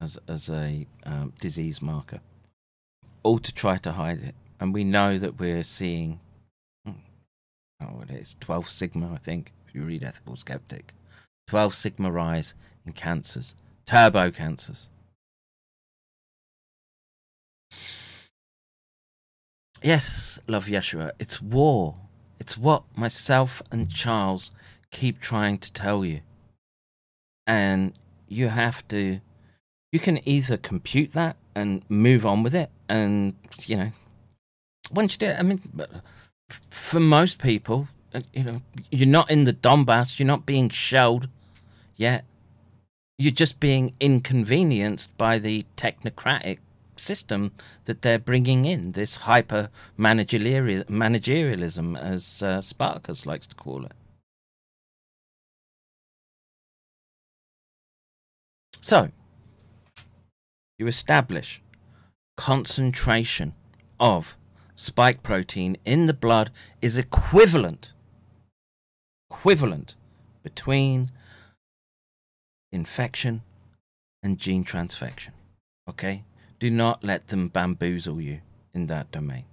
as as a um, disease marker, all to try to hide it. And we know that we're seeing, hmm, oh, it is twelve sigma, I think. If you read Ethical Skeptic, twelve sigma rise in cancers, turbo cancers. Yes, love Yeshua, it's war. It's what myself and Charles keep trying to tell you. And you have to, you can either compute that and move on with it. And, you know, once you do it, I mean, for most people, uh, you know, you're not in the Donbass, you're not being shelled yet. You're just being inconvenienced by the technocratic system that they're bringing in, this hyper managerialism, as uh, Spartacus likes to call it. So, you establish concentration of spike protein in the blood is equivalent equivalent between infection and gene transfection okay? Do not let them bamboozle you in that domain.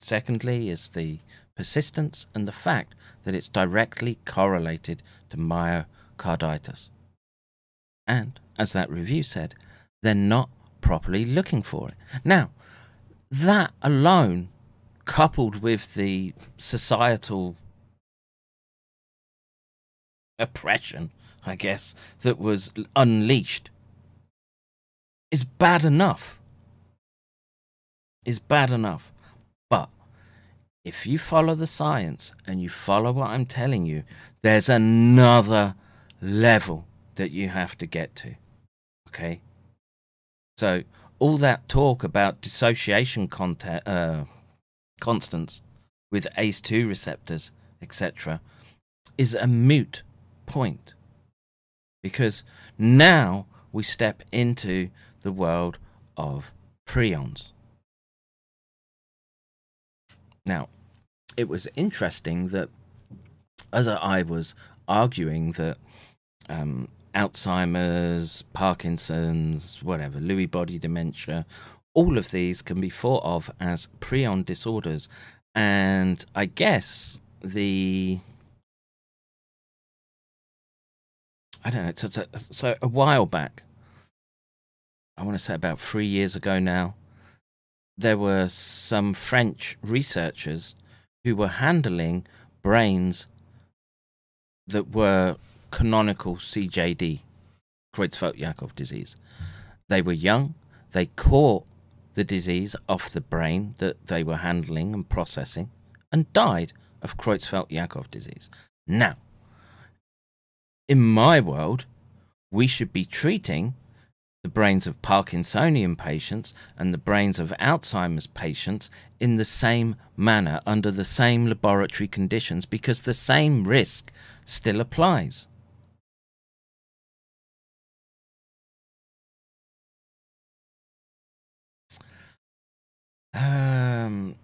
Secondly is the persistence and the fact that it's directly correlated to myocarditis. And as that review said they're not properly looking for it. Now that alone, coupled with the societal oppression, I guess, that was unleashed, is bad enough. Is bad enough. But if you follow the science and you follow what I'm telling you, there's another level that you have to get to. Okay? So all that talk about dissociation content, uh, constants with ACE2 receptors, etc., is a moot point. Because now we step into the world of prions. Now, it was interesting that as I was arguing that um, Alzheimer's, Parkinson's, whatever, Lewy body dementia, all of these can be thought of as prion disorders. And I guess the. I don't know. So, so, so a while back, I want to say about three years ago now, there were some French researchers who were handling brains that were canonical CJD, Creutzfeldt-Jakob disease. They were young. They caught the disease off the brain that they were handling and processing, and died of Creutzfeldt-Jakob disease. Now, in my world, we should be treating the brains of Parkinsonian patients and the brains of Alzheimer's patients in the same manner under the same laboratory conditions because the same risk still applies. Um,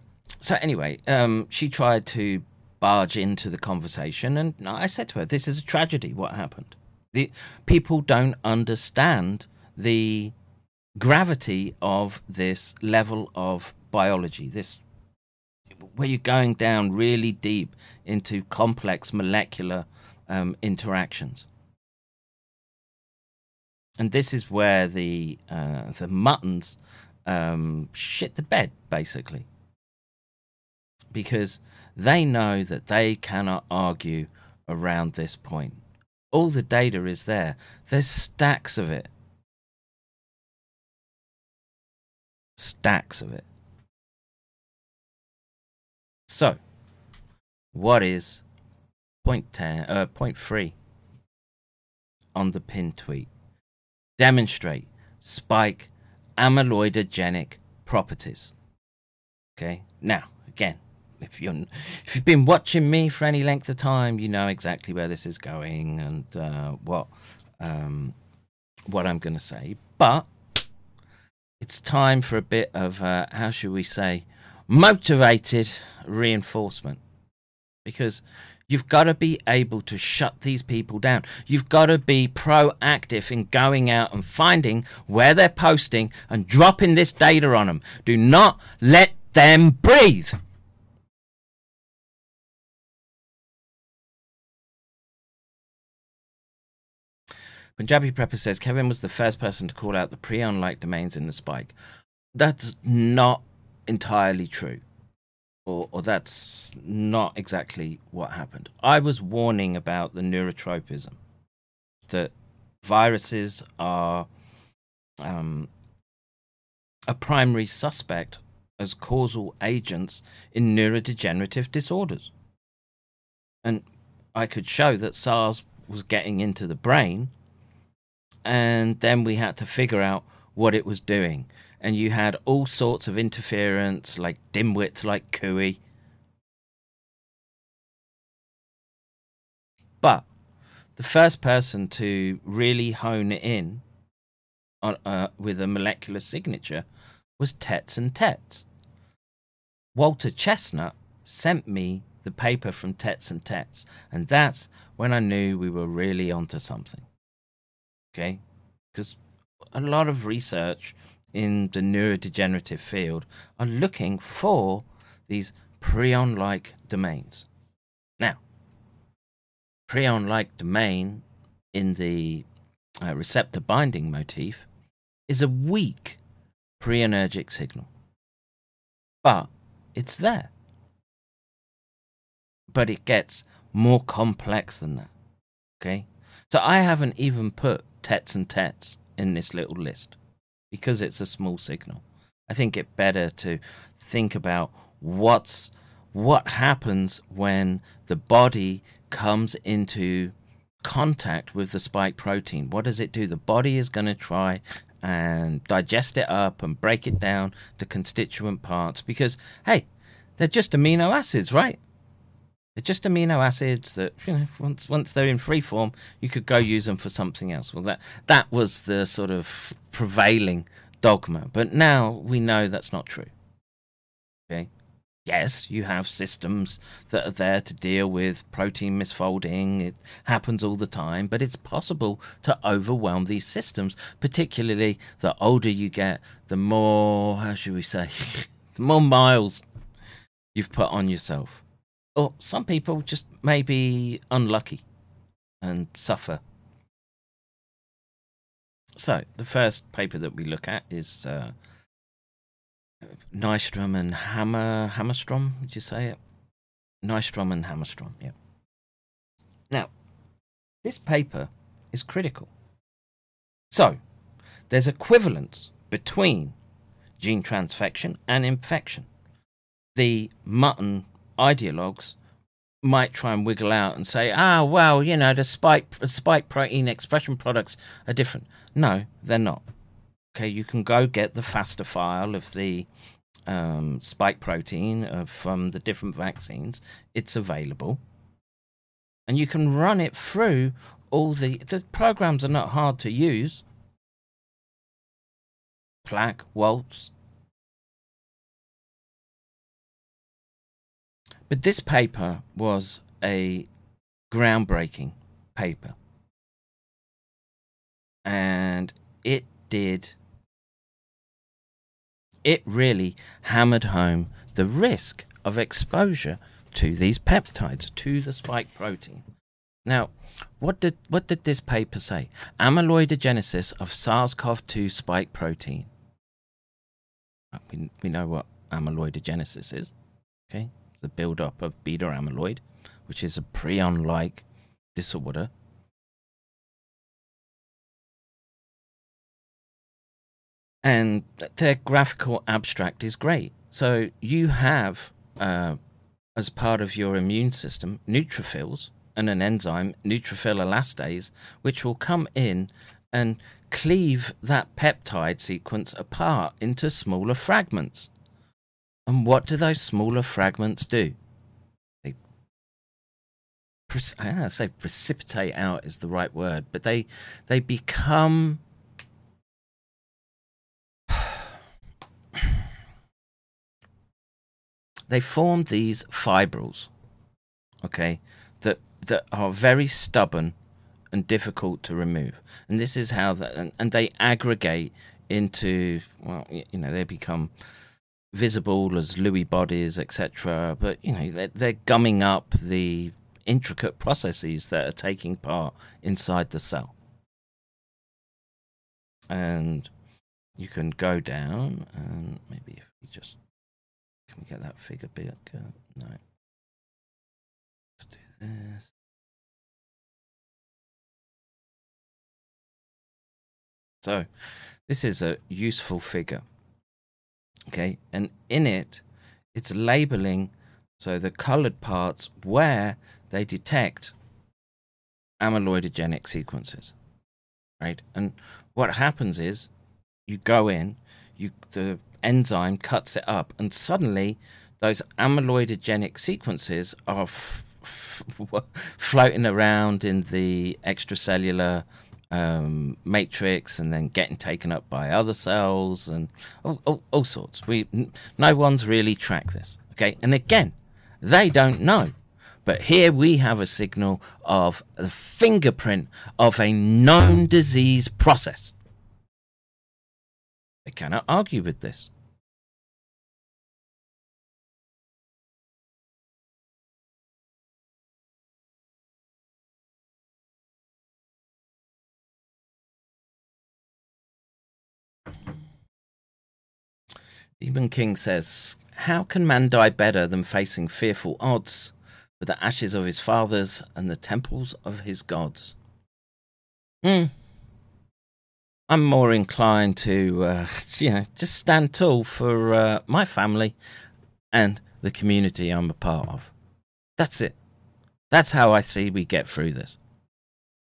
so anyway, um, she tried to barge into the conversation, and I said to her, "This is a tragedy. What happened? The people don't understand the gravity of this level of biology. This where you're going down really deep into complex molecular um, interactions." And this is where the uh, the muttons um, shit the bed, basically. Because they know that they cannot argue around this point. All the data is there, there's stacks of it. Stacks of it. So, what is point 10, uh, point 3 on the pin tweet? Demonstrate spike amyloidogenic properties. Okay, now again, if you're if you've been watching me for any length of time, you know exactly where this is going and uh, what um, what I'm going to say. But it's time for a bit of uh, how should we say motivated reinforcement because You've got to be able to shut these people down. You've got to be proactive in going out and finding where they're posting and dropping this data on them. Do not let them breathe. Punjabi Prepper says Kevin was the first person to call out the prion like domains in the spike. That's not entirely true or, or that's not exactly what happened. I was warning about the neurotropism, that viruses are um, a primary suspect as causal agents in neurodegenerative disorders. And I could show that SARS was getting into the brain, and then we had to figure out what it was doing and you had all sorts of interference, like dimwits like Cooey. But the first person to really hone in on, uh, with a molecular signature was Tetz and Tetz. Walter Chesnut sent me the paper from Tetz and Tetz, and that's when I knew we were really onto something. Okay? Because a lot of research in the neurodegenerative field are looking for these prion like domains. Now, prion like domain in the uh, receptor binding motif is a weak prenergic signal, but it's there. But it gets more complex than that. Okay? So I haven't even put Tetz and Tetz in this little list because it's a small signal. I think it better to think about what's what happens when the body comes into contact with the spike protein. What does it do? The body is going to try and digest it up and break it down to constituent parts because hey, they're just amino acids, right? They're just amino acids that you know once once they're in free form, you could go use them for something else. Well, that that was the sort of prevailing dogma, but now we know that's not true. Okay. Yes, you have systems that are there to deal with protein misfolding. It happens all the time, but it's possible to overwhelm these systems, particularly the older you get, the more, how should we say, *laughs* the more miles you've put on yourself or some people just may be unlucky and suffer. So, the first paper that we look at is uh, Nystrom and Hammer Hammarstrom. Would you say it? Nystrom and Hammarstrom. Yeah. Now, this paper is critical. So, there's equivalence between gene transfection and infection. The mutton ideologues might try and wiggle out and say, ah, well, you know, the spike, spike protein expression products are different. No, they're not. Okay, you can go get the FASTA file of the um, spike protein from the different vaccines. It's available, and you can run it through all the the programs are not hard to use. PLAAC, Waltz. But this paper was a groundbreaking paper. And it did, it really hammered home the risk of exposure to these peptides, to the spike protein. Now, what did what did this paper say? Amyloidogenesis of SARS-CoV-2 spike protein. Uh, We, we know what amyloidogenesis is. Okay, the build-up of beta amyloid, which is a prion-like disorder. And their graphical abstract is great. So you have, uh, as part of your immune system, neutrophils and an enzyme, neutrophil elastase, which will come in and cleave that peptide sequence apart into smaller fragments. And what do those smaller fragments do? They, I don't know, say precipitate out is the right word, but they they become *sighs* they form these fibrils, okay, that that are very stubborn and difficult to remove. And this is how that, and, and they aggregate into, well, you know, they become visible as Lewy bodies, etc. But you know, they're, they're gumming up the intricate processes that are taking part inside the cell. And you can go down, and maybe if we just can we get that figure bigger? No. Let's do this. So, this is a useful figure. Okay, and in it, it's labeling so the colored parts where they detect amyloidogenic sequences, right? And what happens is you go in, you the enzyme cuts it up, and suddenly those amyloidogenic sequences are f- f- *laughs* floating around in the extracellular um, matrix and then getting taken up by other cells and all, all, all sorts. We no one's really tracked this. Okay, and again, they don't know. But here we have a signal of the fingerprint of a known disease process. They cannot argue with this. Stephen King says, How can man die better than facing fearful odds with the ashes of his fathers and the temples of his gods? Hmm. I'm more inclined to, uh, *laughs* you know, just stand tall for uh, my family and the community I'm a part of. That's it. That's how I see we get through this.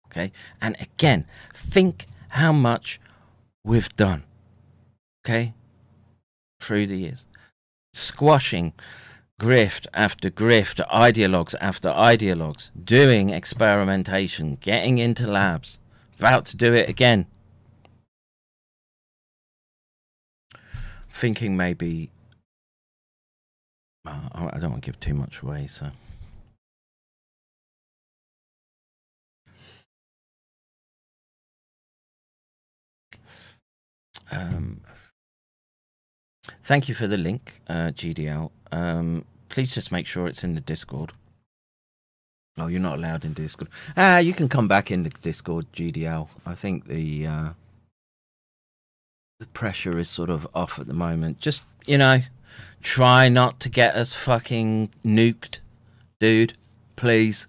Okay? And again, think how much we've done. Okay? Through the years. Squashing grift after grift, ideologues after ideologues, doing experimentation, getting into labs, about to do it again. Thinking maybe. I I don't want to give too much away, so. Um, thank you for the link, uh, GDL. Um, please just make sure it's in the Discord. Oh, you're not allowed in Discord. Ah, you can come back in the Discord, GDL. I think the uh, the pressure is sort of off at the moment. Just you know, try not to get us fucking nuked, dude. Please.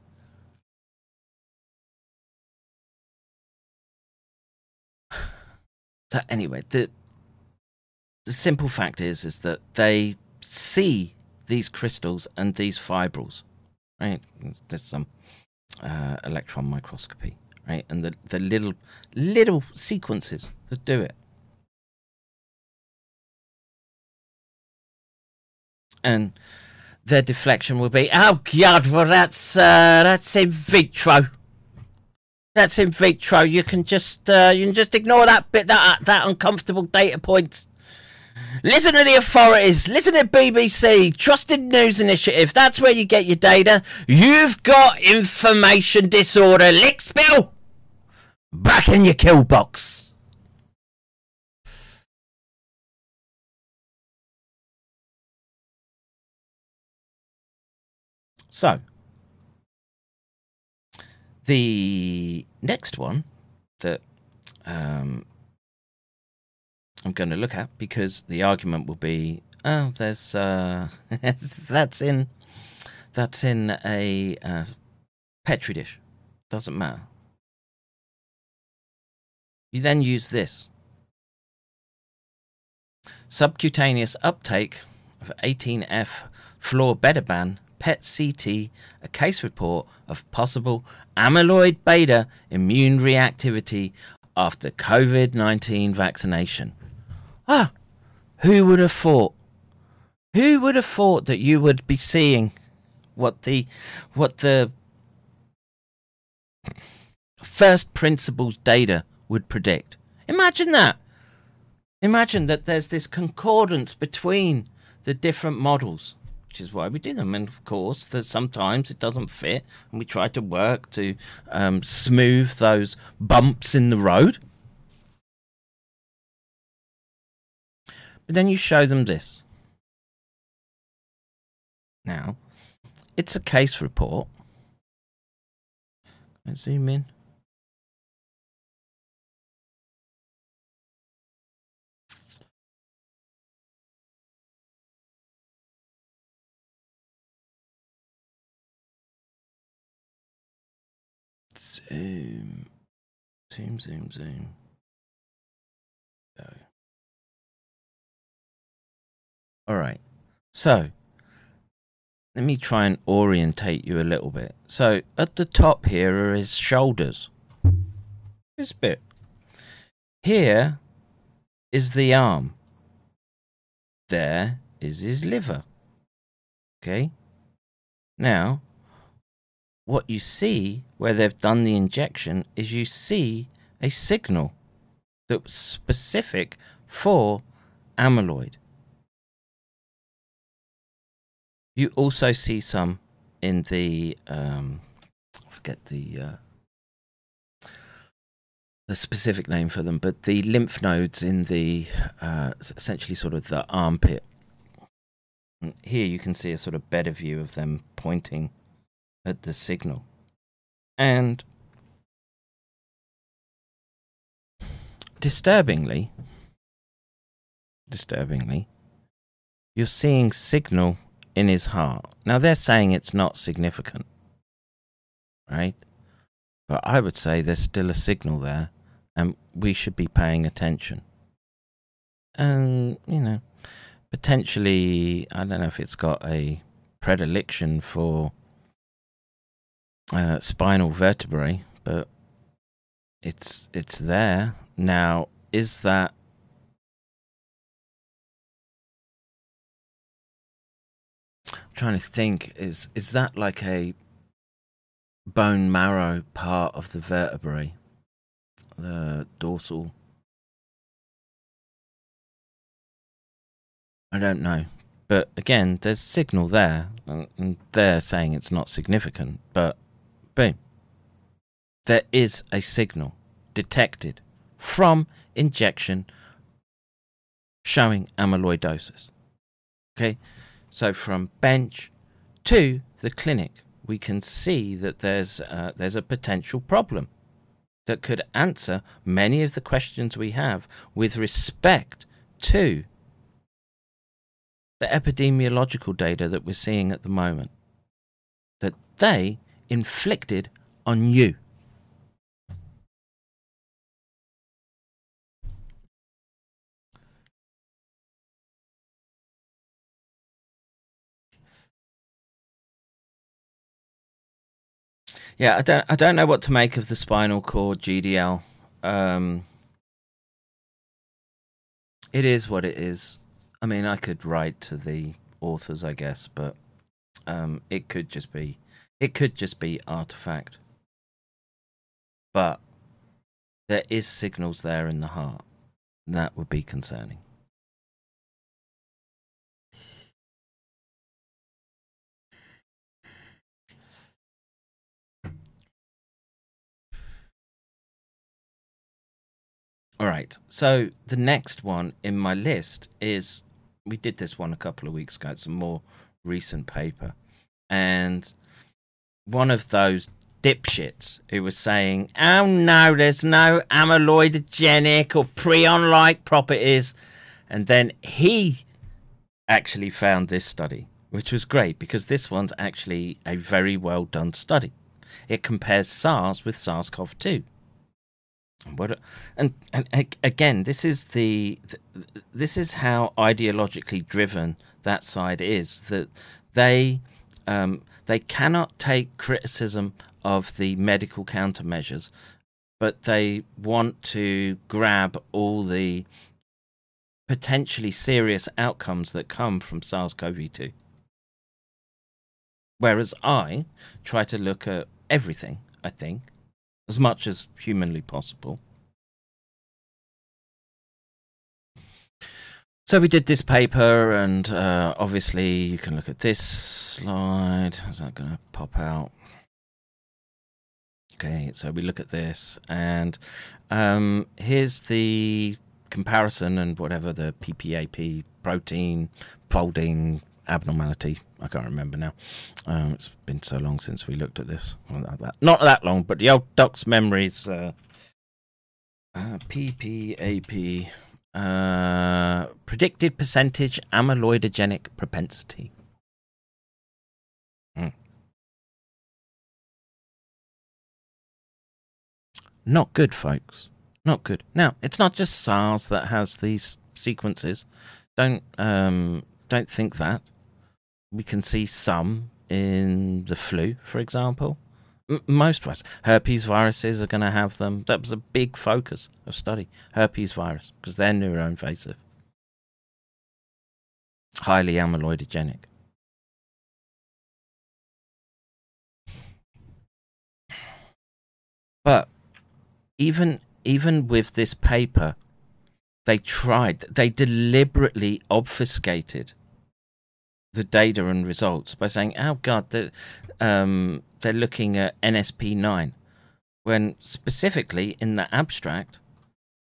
*sighs* So anyway, the the simple fact is is that they see these crystals and these fibrils, right? There's some uh, electron microscopy, right? And the, the little little sequences that do it. And their deflection will be, oh god, well that's uh, that's in vitro. That's in vitro. You can just uh, you can just ignore that bit that that uncomfortable data point. Listen to the authorities. Listen to BBC. Trusted News Initiative. That's where you get your data. You've got information disorder. Lick spill. Back in your kill box. So, the next one that um, I'm going to look at because the argument will be, oh, there's uh, *laughs* that's in that's in a uh, petri dish. Doesn't matter. You then use this subcutaneous uptake of 18F fluorbedaban PET CT, a case report of possible amyloid beta immune reactivity after COVID 19 vaccination. Ah, who would have thought? Who would have thought that you would be seeing what the what the first principles data would predict? Imagine that. Imagine that there's this concordance between the different models, which is why we do them. And of course, that sometimes it doesn't fit, and we try to work to um, smooth those bumps in the road. But then you show them this. Now, it's a case report. Let's zoom in. Zoom. Zoom, zoom, zoom. All right. So, let me try and orientate you a little bit. So, at the top here are his shoulders. This bit. Here is the arm. There is his liver. Okay? Now, what you see where they've done the injection is you see a signal that was specific for amyloid. You also see some in the um, I forget the uh, the specific name for them, but the lymph nodes in the uh, essentially sort of the armpit. And Here you can see a sort of better view of them pointing at the signal, and disturbingly, disturbingly, you're seeing signal in his heart. Now they're saying it's not significant, right? But I would say there's still a signal there, and we should be paying attention. And you know, potentially, I don't know if it's got a predilection for uh, spinal vertebrae, but it's it's there now. Is that trying to think is is that like a bone marrow part of the vertebrae? The dorsal? I don't know. But again there's signal there and they're saying it's not significant but boom. There is a signal detected from injection showing amyloidosis. Okay so from bench to the clinic, we can see that there's uh, there's a potential problem that could answer many of the questions we have with respect to the epidemiological data that we're seeing at the moment that they inflicted on you. Yeah, I don't I don't know what to make of the spinal cord GDL. Um, it is what it is. I mean, I could write to the authors, I guess, but um, it could just be it could just be artifact. But there is signals there in the heart. That would be concerning. All right. So the next one in my list is we did this one a couple of weeks ago. It's a more recent paper. And one of those dipshits who was saying, oh no, there's no amyloidogenic or prion like properties. And then he actually found this study, which was great because this one's actually a very well done study. It compares SARS with SARS CoV 2. What, and, and again, this is the th- this is how ideologically driven that side is. That they um, they cannot take criticism of the medical countermeasures, but they want to grab all the potentially serious outcomes that come from SARS-CoV-2. Whereas I try to look at everything. I think as much as humanly possible. So we did this paper, and uh, obviously you can look at this slide. Is that going to pop out? Okay, so we look at this, and um, here's the comparison and whatever the PPAP protein folding abnormality. I can't remember now. Um, it's been so long since we looked at this. Well, not, that, not that long, but the old doc's memories. Uh, uh, PPAP uh, predicted percentage amyloidogenic propensity. Hmm. Not good, folks. Not good. Now, it's not just SARS that has these sequences. Don't um, don't think that. We can see some in the flu, for example. M- most of us, herpes viruses are going to have them. That was a big focus of study, herpes virus, because they're neuroinvasive, highly amyloidogenic. But even even with this paper, they tried. They deliberately obfuscated the data and results by saying, "Oh God, they're, um, they're looking at NSP nine," when specifically in the abstract,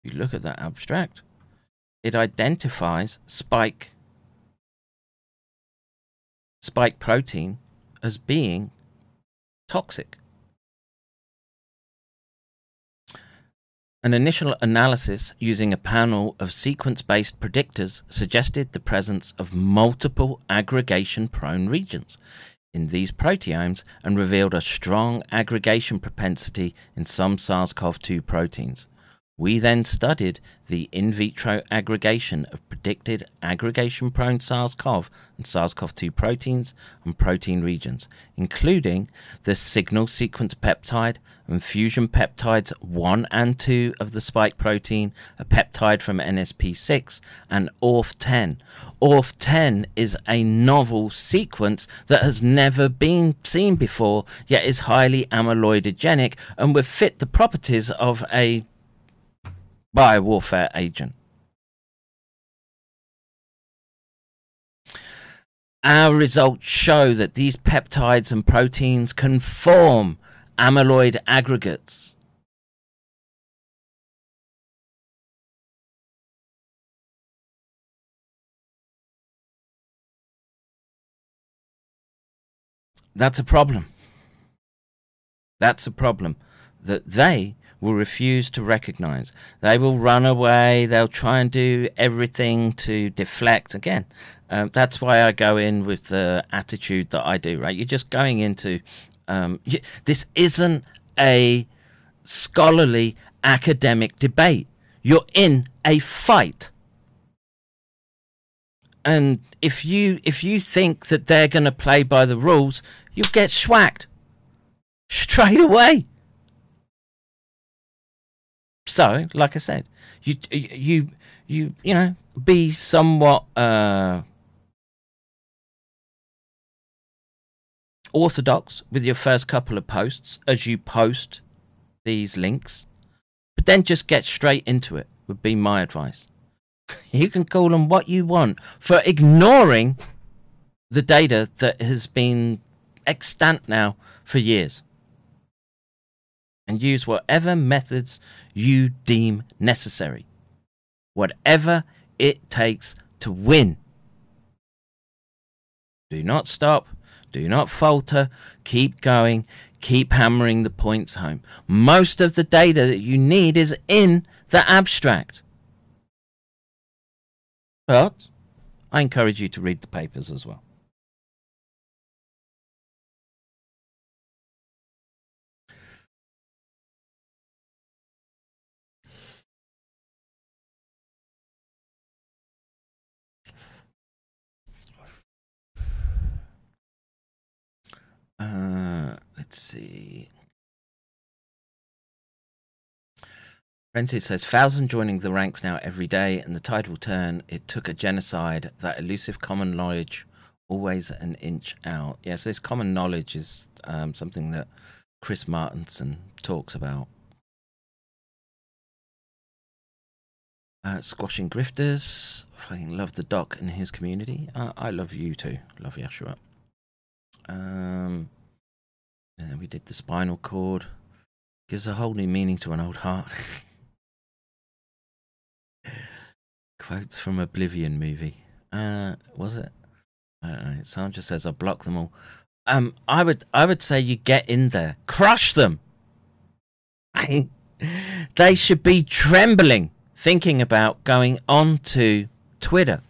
you look at that abstract, it identifies spike spike protein as being toxic. An initial analysis using a panel of sequence based predictors suggested the presence of multiple aggregation prone regions in these proteomes and revealed a strong aggregation propensity in some SARS CoV 2 proteins. We then studied the in vitro aggregation of predicted aggregation prone SARS CoV and SARS CoV 2 proteins and protein regions, including the signal sequence peptide and fusion peptides 1 and 2 of the spike protein, a peptide from NSP6, and ORF10. ORF10 is a novel sequence that has never been seen before, yet is highly amyloidogenic and would fit the properties of a biowarfare agent. Our results show that these peptides and proteins can form amyloid aggregates. That's a problem. That's a problem that they will refuse to recognize. They will run away. They'll try and do everything to deflect. Again, um, that's why I go in with the attitude that I do, right? You're just going into um, y this isn't a scholarly academic debate. You're in a fight. And if you if you think that they're going to play by the rules, you'll get schwacked straight away. So, like I said, you you you you know be somewhat uh, orthodox with your first couple of posts as you post these links, but then just get straight into it, would be my advice. *laughs* You can call them what you want for ignoring the data that has been extant now for years. And use whatever methods you deem necessary. Whatever it takes to win. Do not stop. Do not falter. Keep going. Keep hammering the points home. Most of the data that you need is in the abstract. But I encourage you to read the papers as well. Uh, let's see. Rented says, thousand joining the ranks now every day, and the tide will turn. It took a genocide. That elusive common knowledge, always an inch out. Yes, this common knowledge is um, something that Chris Martinson talks about. Uh, squashing grifters. Fucking love the doc and his community. Uh, I love you too. Love Yashua. Um, and we did the spinal cord. Gives a whole new meaning to an old heart. *laughs* Quotes from Oblivion movie. Uh, was it? I don't know. Sandra says I block them all. Um, I would, I would say you get in there, crush them. *laughs* They should be trembling, thinking about going on to Twitter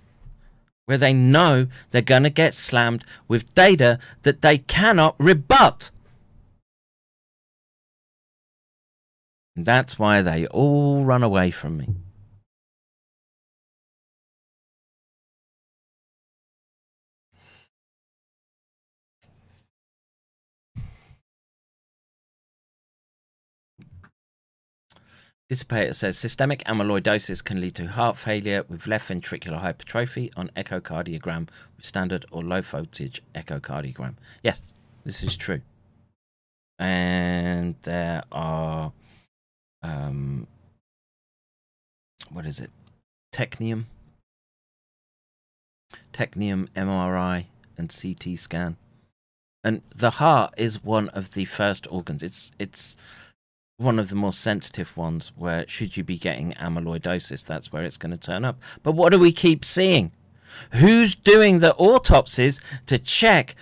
where they know they're going to get slammed with data that they cannot rebut. And that's why they all run away from me. Dissipator says systemic amyloidosis can lead to heart failure with left ventricular hypertrophy on echocardiogram with standard or low voltage echocardiogram. Yes, this is true. And there are, um, what is it? Technium, Technium MRI and CT scan. And the heart is one of the first organs. It's it's one of the more sensitive ones where should you be getting amyloidosis that's where it's going to turn up. But what do we keep seeing? Who's doing the autopsies to check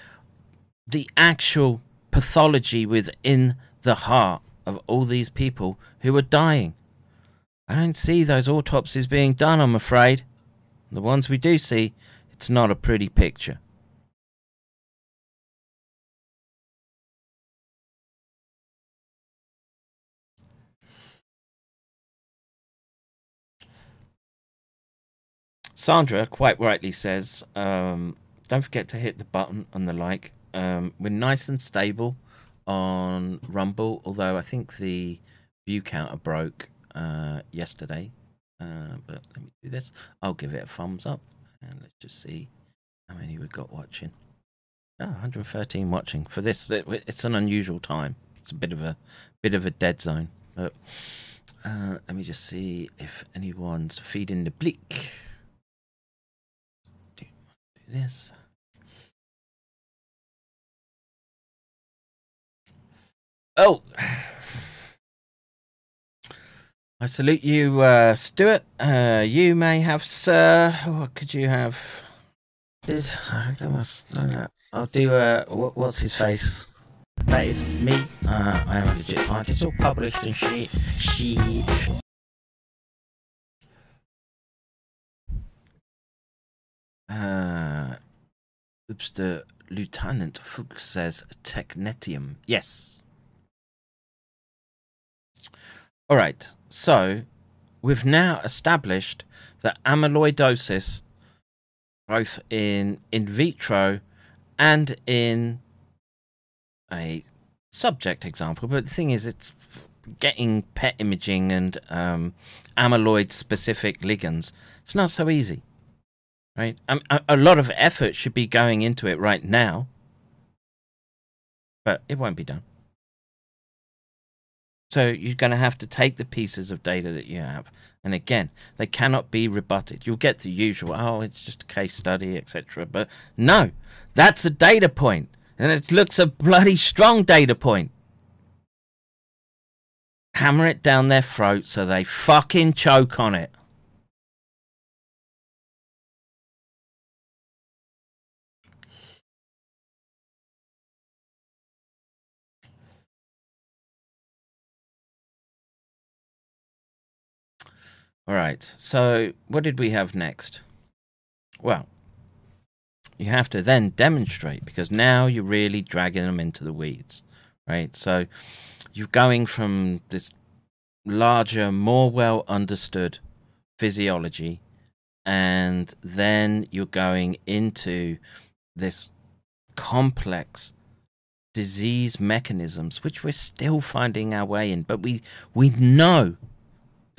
the actual pathology within the heart of all these people who are dying? I don't see those autopsies being done i'm afraid. The ones we do see it's not a pretty picture Sandra quite rightly says, um, don't forget to hit the button and the like. Um, we're nice and stable on Rumble, although I think the view counter broke uh, yesterday. Uh, but let me do this. I'll give it a thumbs up and let's just see how many we've got watching. Oh, 113 watching for this. It, it's an unusual time. It's a bit of a bit of a dead zone. But uh, let me just see if anyone's feeding the bleak this. Oh, I salute you, uh, Stuart. Uh, you may have, sir. What could you have? This, I'll do. Uh, what, what's his face? That is me. Uh, I am a legit scientist. It's all published and shit. Shit. Uh, oops, the Lieutenant Fuchs says technetium. Yes. All right. So we've now established that amyloidosis, both in in vitro and in a subject example, but the thing is, it's getting PET imaging and um, amyloid specific ligands. It's not so easy right? Um, a, a lot of effort should be going into it right now. but it won't be done. So you're going to have to take the pieces of data that you have, and again, they cannot be rebutted. You'll get the usual, oh, it's just a case study, etc. But no, that's a data point, and it looks a bloody strong data point. Hammer it down their throat so they fucking choke on it. All right. So, what did we have next? Well, you have to then demonstrate because now you're really dragging them into the weeds, right? So, you're going from this larger, more well understood physiology, and then you're going into this complex disease mechanisms, which we're still finding our way in, but we we know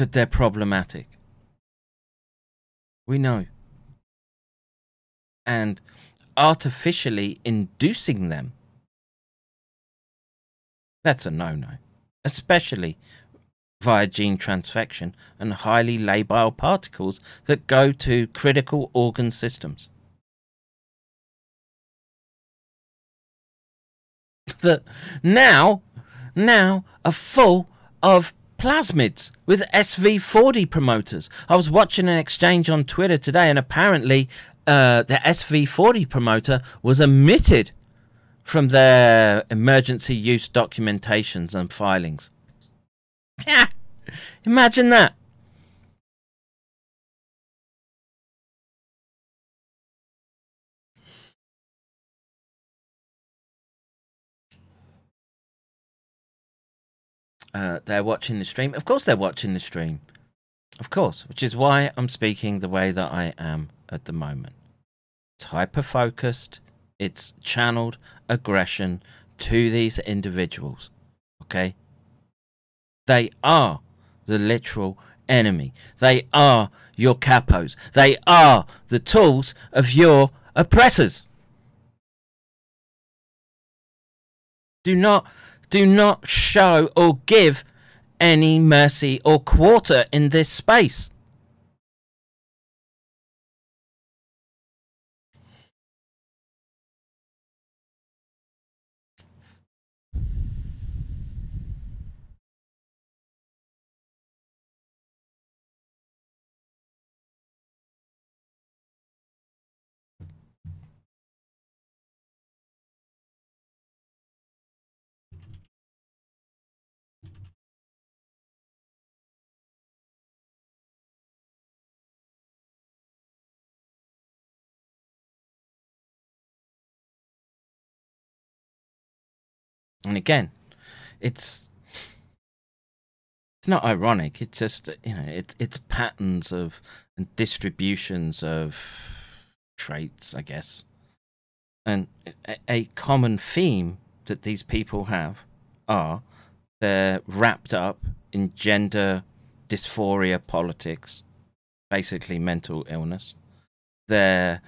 that they're problematic. We know. And artificially inducing them, that's a no no, especially via gene transfection and highly labile particles that go to critical organ systems. *laughs* that now, now are full of plasmids with SV40 promoters. I was watching an exchange on Twitter today, and apparently uh, the SV40 promoter was omitted from their emergency use documentations and filings. *laughs* Imagine that. Uh, they're watching the stream. Of course, they're watching the stream. Of course, which is why I'm speaking the way that I am at the moment. It's hyper focused, it's channeled aggression to these individuals. Okay? They are the literal enemy. They are your capos. They are the tools of your oppressors. Do not do not show or give any mercy or quarter in this space. And again, it's it's not ironic. It's just you know it, it's patterns of and distributions of traits, I guess, and a, a common theme that these people have are they're wrapped up in gender dysphoria politics, basically mental illness. They're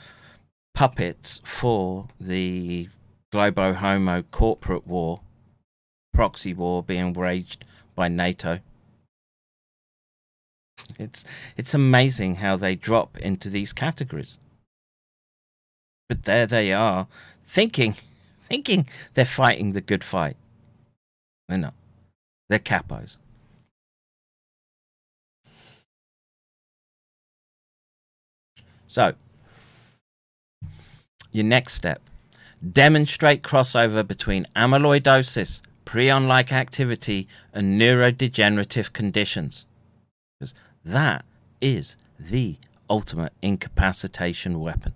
puppets for the Globo Homo corporate war, proxy war being waged by NATO. It's it's amazing how they drop into these categories. But there they are, thinking *laughs* thinking they're fighting the good fight. They're not. They're capos. So, your next step demonstrate crossover between amyloidosis, prion like activity, and neurodegenerative conditions. Because that is the ultimate incapacitation weapon.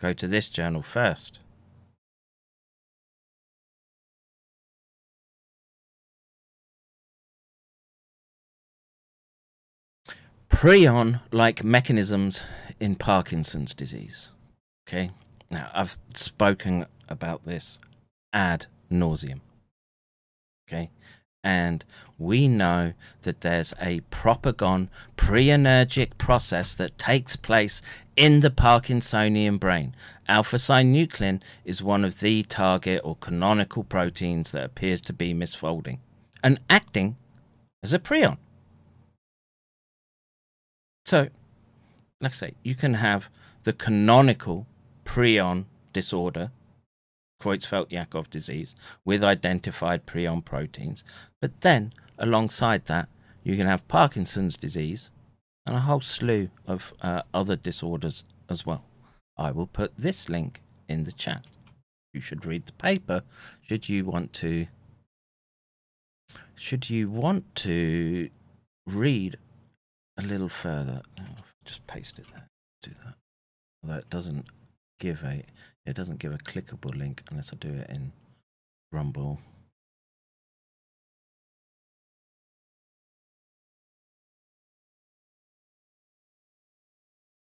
Go to this journal first. prion like mechanisms in Parkinson's disease. Okay, now I've spoken about this ad nauseum. Okay, And we know that there's a propagon prenergic process that takes place in the Parkinsonian brain. Alpha synuclein is one of the target or canonical proteins that appears to be misfolding and acting as a prion. So, like I say, you can have the canonical prion disorder, Creutzfeldt-Jakob disease, with identified prion proteins. But then, alongside that, you can have Parkinson's disease and a whole slew of uh, other disorders as well. I will put this link in the chat. You should read the paper should you want to should you want to read a little further. Just paste it there. Do that. Although it doesn't give a it doesn't give a clickable link unless I do it in Rumble.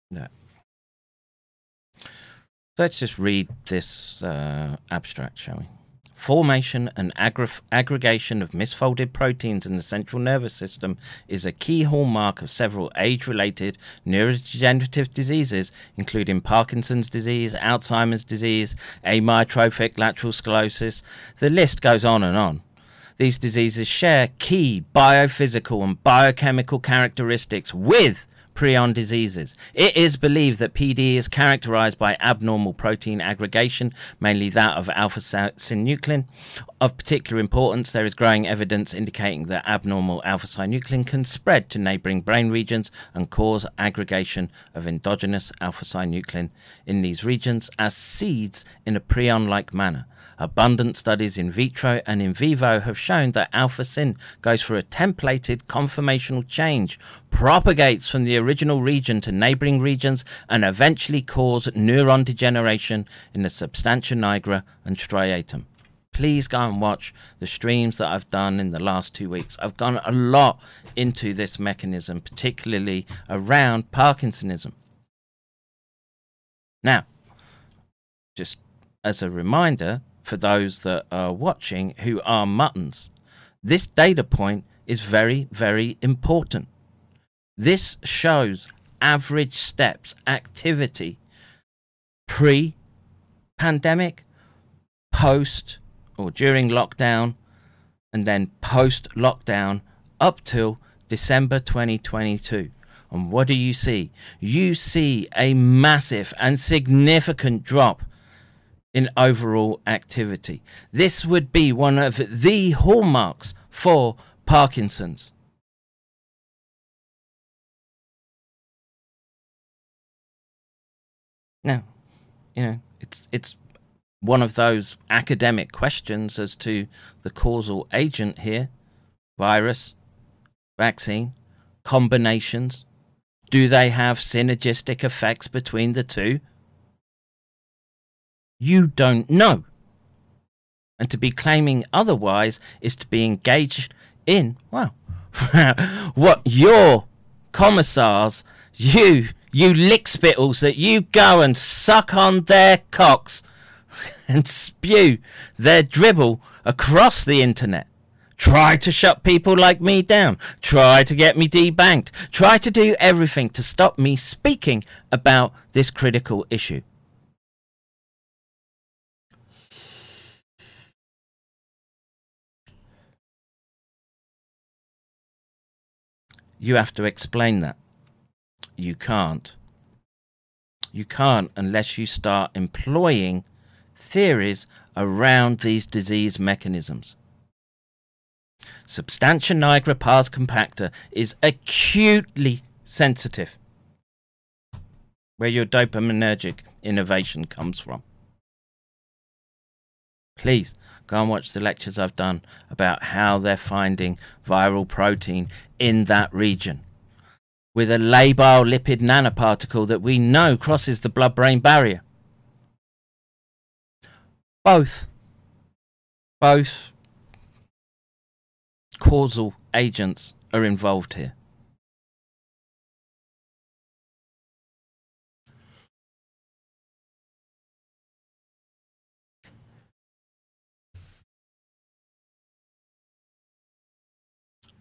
No. Let's just read this uh, abstract, shall we? Formation and aggra- aggregation of misfolded proteins in the central nervous system is a key hallmark of several age related neurodegenerative diseases, including Parkinson's disease, Alzheimer's disease, amyotrophic lateral sclerosis. The list goes on and on. These diseases share key biophysical and biochemical characteristics with prion diseases. It is believed that PD is characterized by abnormal protein aggregation, mainly that of alpha synuclein. Of particular importance, there is growing evidence indicating that abnormal alpha synuclein can spread to neighboring brain regions and cause aggregation of endogenous alpha synuclein in these regions as seeds in a prion like manner. Abundant studies in vitro and in vivo have shown that alpha syn goes through a templated conformational change, propagates from the original region to neighboring regions, and eventually cause neuron degeneration in the substantia nigra and striatum. Please go and watch the streams that I've done in the last two weeks. I've gone a lot into this mechanism, particularly around Parkinsonism. Now, just as a reminder for those that are watching who are muttons, this data point is very, very important. This shows average steps activity pre pandemic, post or during lockdown, and then post lockdown up till December 2022. And what do you see? You see a massive and significant drop in overall activity. This would be one of the hallmarks for Parkinson's. Now, you know, it's it's one of those academic questions as to the causal agent here virus, vaccine, combinations. Do they have synergistic effects between the two? You don't know. And to be claiming otherwise is to be engaged in, well, *laughs* what your commissars, you, you lick spittles that you go and suck on their cocks *laughs* and spew their dribble across the internet. Try to shut people like me down. Try to get me debanked. Try to do everything to stop me speaking about this critical issue. You have to explain that. You can't. You can't unless you start employing theories around these disease mechanisms. Substantia nigra pars compacta is acutely sensitive, where your dopaminergic innovation comes from. Please go and watch the lectures I've done about how they're finding viral protein in that region with a labile lipid nanoparticle that we know crosses the blood brain barrier. Both, both causal agents are involved here.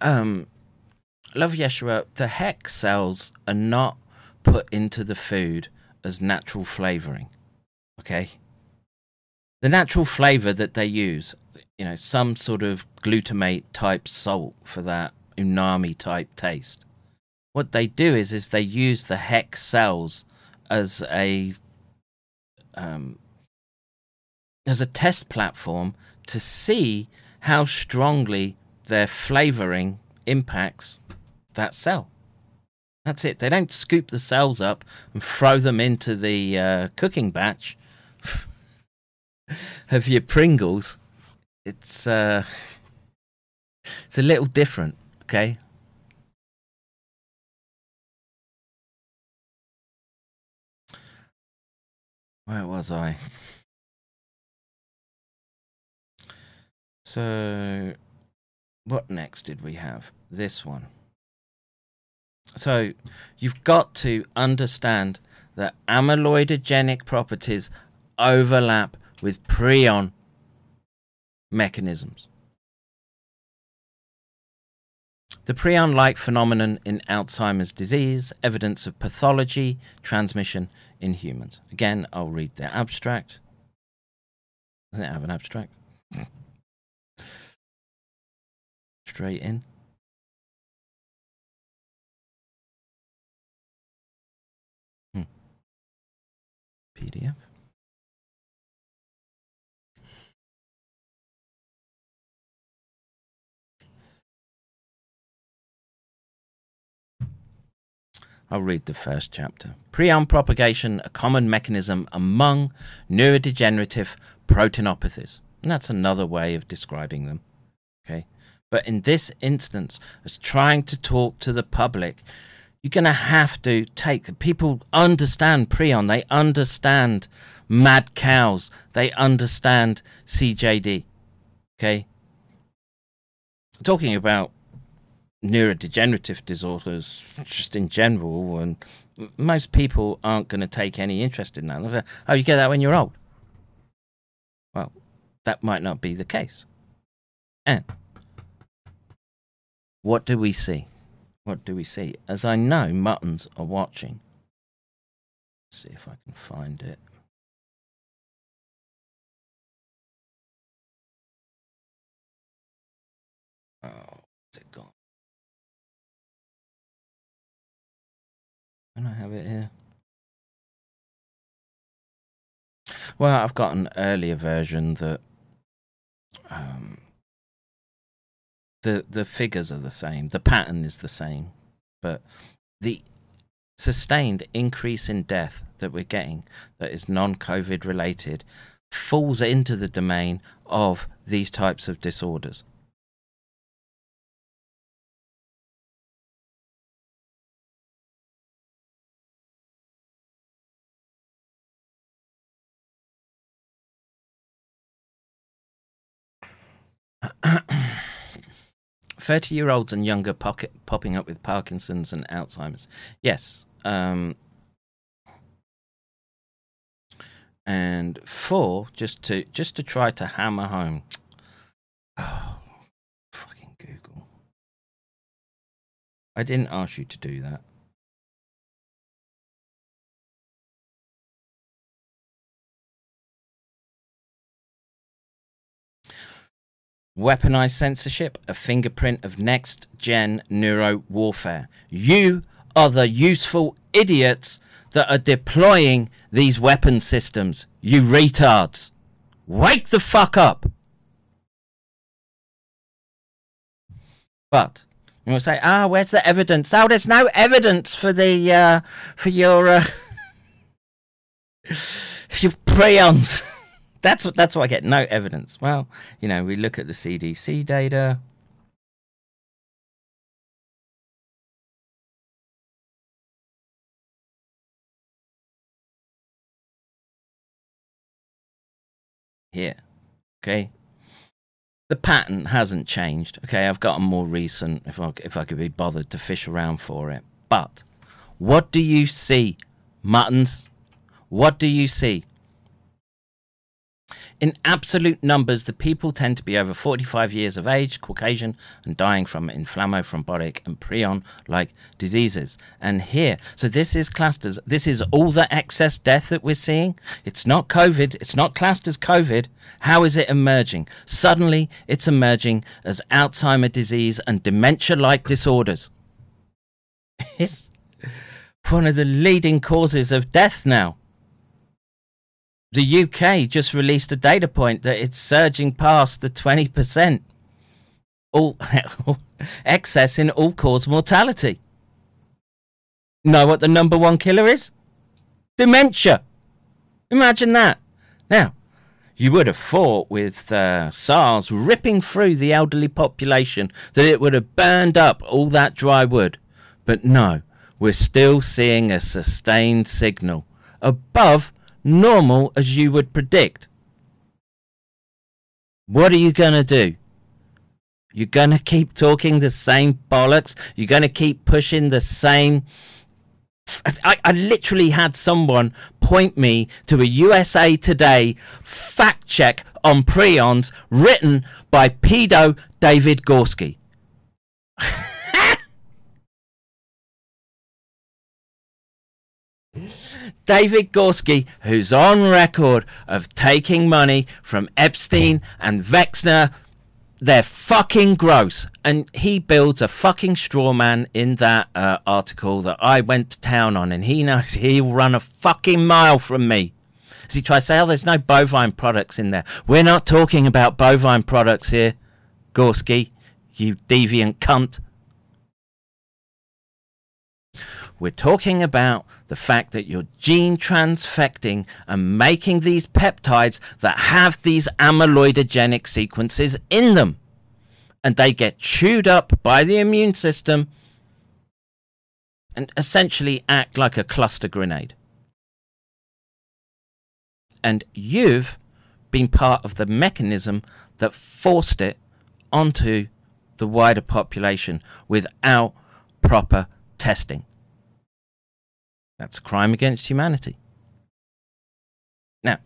Um, love Yeshua, the hex cells are not put into the food as natural flavoring. Okay? The natural flavor that they use, you know, some sort of glutamate type salt for that umami type taste. What they do is is they use the hex cells as a um, as a test platform to see how strongly their flavoring impacts that cell. That's it. They don't scoop the cells up and throw them into the uh, cooking batch *laughs* of your Pringles. It's uh, it's a little different, okay? Where was I? So, what next did we have? This one. So, you've got to understand that amyloidogenic properties overlap with prion mechanisms. The prion like phenomenon in Alzheimer's disease, evidence of pathology, transmission in humans. Again, I'll read the abstract. Doesn't it have an abstract? In. Hmm. PDF. I'll read the first chapter. Prion propagation, a common mechanism among neurodegenerative proteinopathies. And that's another way of describing them. Okay. But in this instance, as trying to talk to the public, you're going to have to take people understand prion, they understand mad cows, they understand CJD. Okay. Talking about neurodegenerative disorders just in general and most people aren't going to take any interest in that oh you get that when you're old well that might not be the case and what do we see? What do we see? As i know muttons are watching. Let's see if i can find it. Oh where's it gone? Can I have it here? Well, I've got an earlier version that um, the the figures are the same, the pattern is the same, but the sustained increase in death that we're getting that is non-COVID related falls into the domain of these types of disorders. *clears throat* Thirty-year-olds and younger pocket, popping up with Parkinson's and Alzheimer's. Yes. Um, and four, just to just to try to hammer home. *sighs* Oh, fucking Google! I didn't ask you to do that. Weaponized censorship, a fingerprint of next gen neuro warfare. You are the useful idiots that are deploying these weapon systems. You retards. Wake the fuck up. But you will say, ah, where's the evidence? Oh, there's no evidence for the uh, for your uh, *laughs* your prions. *laughs* That's what that's what I get. No evidence. Well, you know, we look at the CDC data. Here. Okay. The pattern hasn't changed. Okay, I've got a more recent if I if I could be bothered to fish around for it. But what do you see, muttons? What do you see? In absolute numbers, the people tend to be over 45 years of age, Caucasian, and dying from inflammothrombotic and prion like diseases. And here, so this is clusters. this is all the excess death that we're seeing. It's not COVID, it's not classed as COVID. How is it emerging? Suddenly, it's emerging as Alzheimer disease and dementia like disorders. *laughs* It's one of the leading causes of death now the UK just released a data point that it's surging past the 20% all *laughs* excess in all cause mortality. Know what the number one killer is? Dementia. Imagine that. Now, you would have thought with uh, SARS ripping through the elderly population that it would have burned up all that dry wood. But no, we're still seeing a sustained signal above normal as you would predict. What are you going to do? You're going to keep talking the same bollocks? You're going to keep pushing the same. I, I literally had someone point me to a USA Today fact check on prions written by pedo David Gorski. *laughs* David Gorski, who's on record of taking money from Epstein and Wexner. They're fucking gross. And he builds a fucking straw man in that uh, article that I went to town on, and he knows he'll run a fucking mile from me. As he tries to say, oh, there's no bovine products in there. We're not talking about bovine products here, Gorski, you deviant cunt. We're talking about the fact that you're gene transfecting and making these peptides that have these amyloidogenic sequences in them. And they get chewed up by the immune system and essentially act like a cluster grenade. And you've been part of the mechanism that forced it onto the wider population without proper testing. That's a crime against humanity. Now,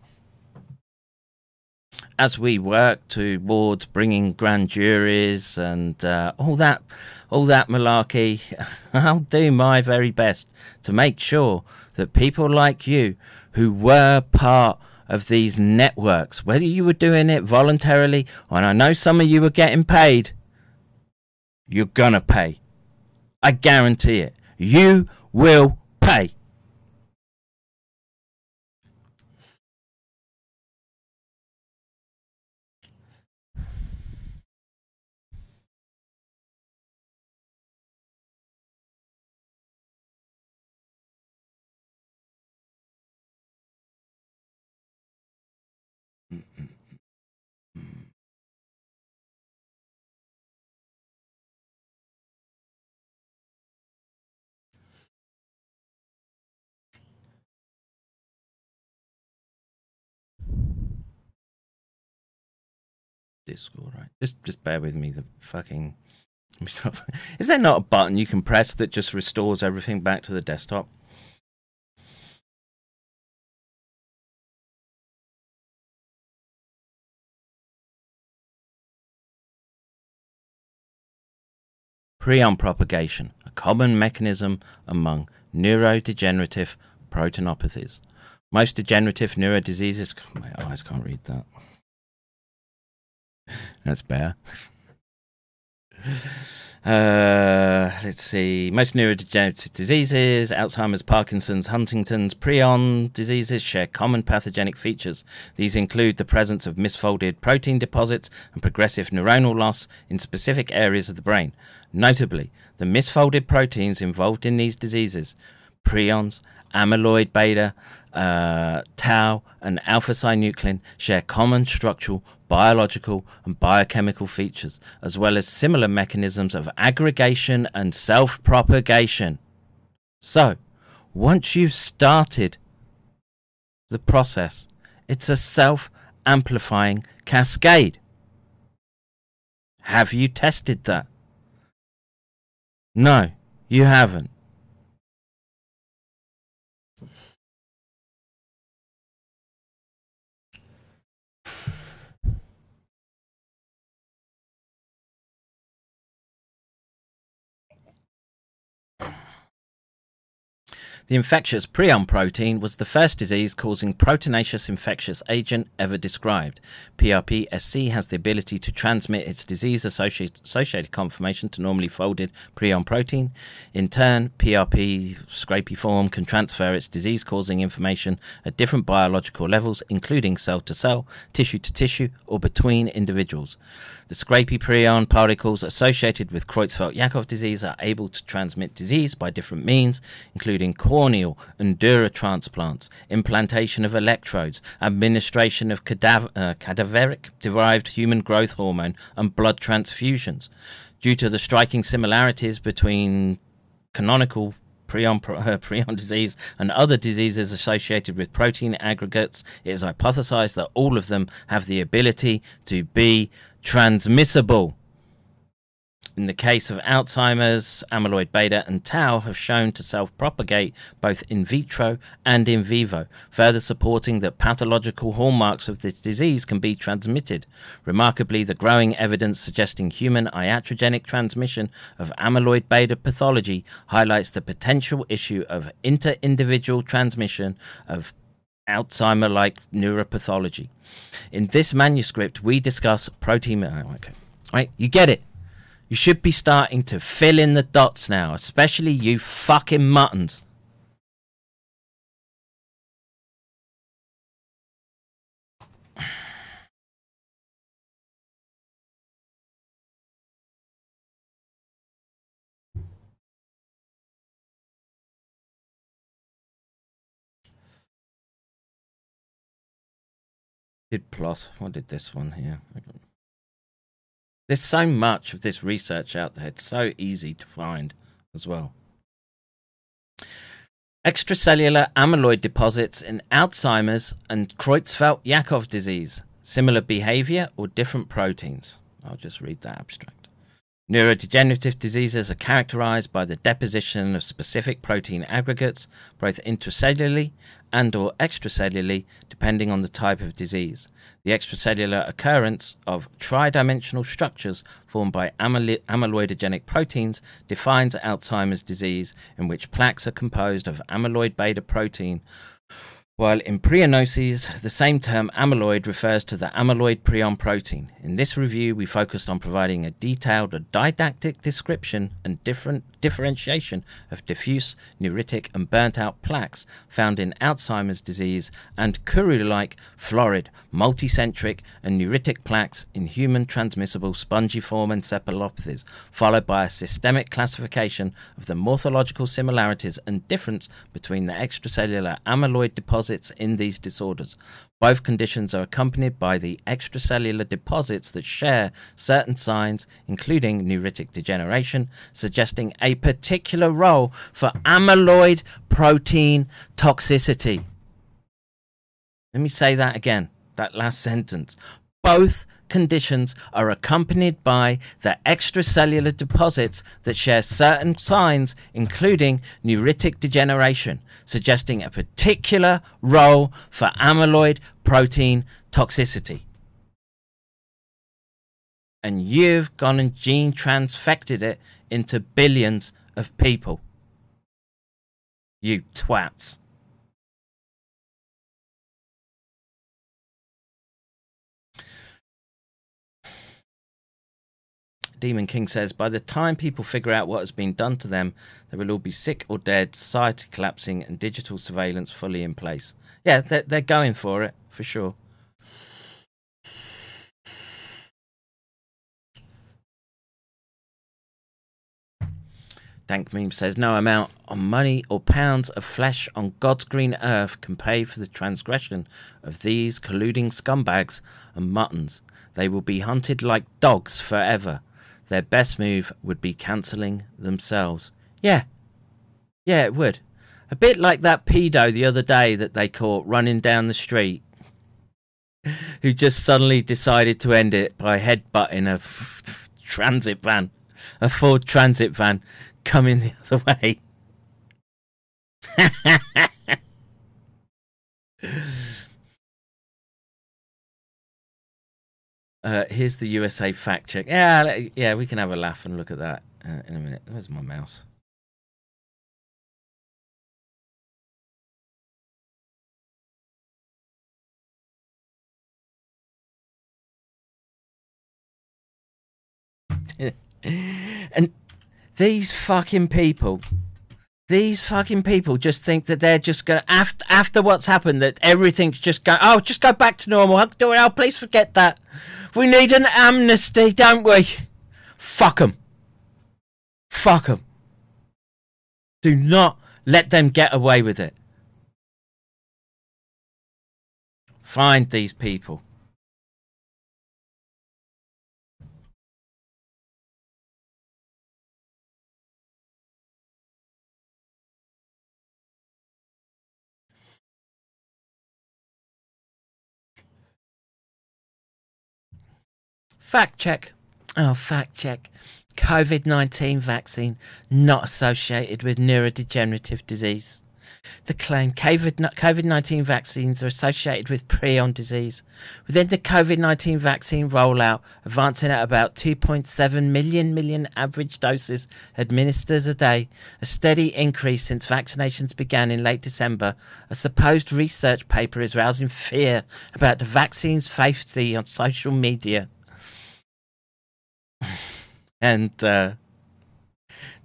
as we work towards bringing grand juries and uh, all that, all that malarkey, *laughs* I'll do my very best to make sure that people like you, who were part of these networks, whether you were doing it voluntarily, and I know some of you were getting paid, you're gonna pay. I guarantee it. You will pay. Discord, right? Just just bear with me. The fucking *laughs* is there not a button you can press that just restores everything back to the desktop? Prion propagation, a common mechanism among neurodegenerative proteinopathies. Most degenerative neurodiseases. My eyes can't read that. That's better. Uh, let's see. Most neurodegenerative diseases, Alzheimer's, Parkinson's, Huntington's, prion diseases share common pathogenic features. These include the presence of misfolded protein deposits and progressive neuronal loss in specific areas of the brain. Notably, the misfolded proteins involved in these diseases, prions, amyloid beta, uh, tau, and alpha synuclein share common structural, biological, and biochemical features, as well as similar mechanisms of aggregation and self propagation. So, once you've started the process, it's a self amplifying cascade. Have you tested that? No, you haven't. The infectious prion protein was the first disease causing proteinaceous infectious agent ever described. PRP-SC has the ability to transmit its disease associated, conformation to normally folded prion protein. In turn, PRP scrapie form can transfer its disease causing information at different biological levels, including cell to cell, tissue to tissue, or between individuals. The scrapie prion particles associated with Creutzfeldt-Jakob disease are able to transmit disease by different means, including corneal and dura transplants, implantation of electrodes, administration of cadav- uh, cadaveric derived human growth hormone, and blood transfusions. Due to the striking similarities between canonical prion, uh, prion disease and other diseases associated with protein aggregates, it is hypothesized that all of them have the ability to be transmissible. In the case of Alzheimer's, amyloid beta and tau have shown to self propagate both in vitro and in vivo, further supporting that pathological hallmarks of this disease can be transmitted. Remarkably, the growing evidence suggesting human iatrogenic transmission of amyloid beta pathology highlights the potential issue of inter individual transmission of Alzheimer like neuropathology. In this manuscript, we discuss protein. oh, okay. Right? You get it. You should be starting to fill in the dots now, especially you fucking muttons. *sighs* Did plus? What did this one here? There's so much of this research out there. It's so easy to find as well. Extracellular amyloid deposits in Alzheimer's and Creutzfeldt Jakob disease. Similar behavior or different proteins? I'll just read that abstract. Neurodegenerative diseases are characterized by the deposition of specific protein aggregates, both intracellularly and or extracellularly, depending on the type of disease. The extracellular occurrence of tridimensional structures formed by amylo- amyloidogenic proteins defines Alzheimer's disease, in which plaques are composed of amyloid beta protein while in prionoses, the same term amyloid refers to the amyloid prion protein. In this review, we focused on providing a detailed didactic description and different differentiation of diffuse, neuritic, and burnt out plaques found in Alzheimer's disease and Kuru like florid, multicentric, and neuritic plaques in human transmissible spongiform encephalopathies, followed by a systemic classification of the morphological similarities and difference between the extracellular amyloid deposits in these disorders. Both conditions are accompanied by the extracellular deposits that share certain signs, including neuritic degeneration, suggesting a particular role for amyloid protein toxicity. Let me say that again, that last sentence. Both conditions are accompanied by the extracellular deposits that share certain signs, including neuritic degeneration, suggesting a particular role for amyloid protein toxicity. And you've gone and gene transfected it into billions of people. You twats. Demon King says, by the time people figure out what has been done to them, they will all be sick or dead, society collapsing, and digital surveillance fully in place. Yeah, they're, they're going for it, for sure. Dank Meme says, no amount of money or pounds of flesh on God's green earth can pay for the transgression of these colluding scumbags and muttons. They will be hunted like dogs forever. Their best move would be cancelling themselves. Yeah. Yeah, it would. A bit like that pedo the other day that they caught running down the street, *laughs* who just suddenly decided to end it by headbutting a transit van, a Ford transit van coming the other way. *laughs* Uh, here's the USA fact check. Yeah, yeah, we can have a laugh and look at that uh, in a minute. Where's my mouse? *laughs* and these fucking people these fucking people just think that they're just gonna after after what's happened that everything's just go. Oh, just go back to normal. Oh, do it. Oh, please forget that. We need an amnesty, don't we? Fuck them. Fuck them. Do not let them get away with it. Find these people. Fact check. Oh, fact check. COVID 19 vaccine not associated with neurodegenerative disease. The claim COVID 19 vaccines are associated with prion disease. Within the COVID 19 vaccine rollout, advancing at about 2.7 million million average doses administered a day, a steady increase since vaccinations began in late December, a supposed research paper is rousing fear about the vaccine's safety on social media and uh,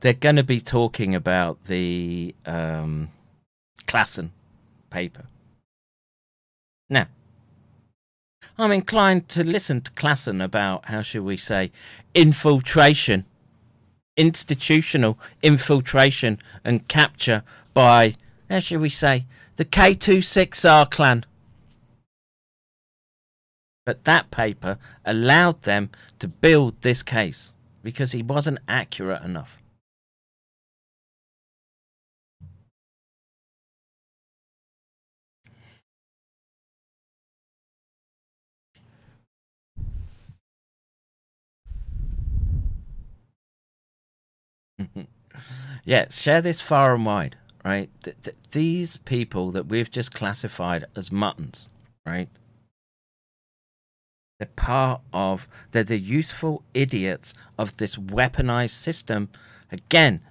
they're going to be talking about the um, Classen paper. Now, I'm inclined to listen to Classen about, how should we say, infiltration, institutional infiltration and capture by, how should we say, the K26R clan. But that paper allowed them to build this case because he wasn't accurate enough. *laughs* yeah, share this far and wide, right? Th- th- these people that we've just classified as muttons, right? They're part of, they're the useful idiots of this weaponized system. Again,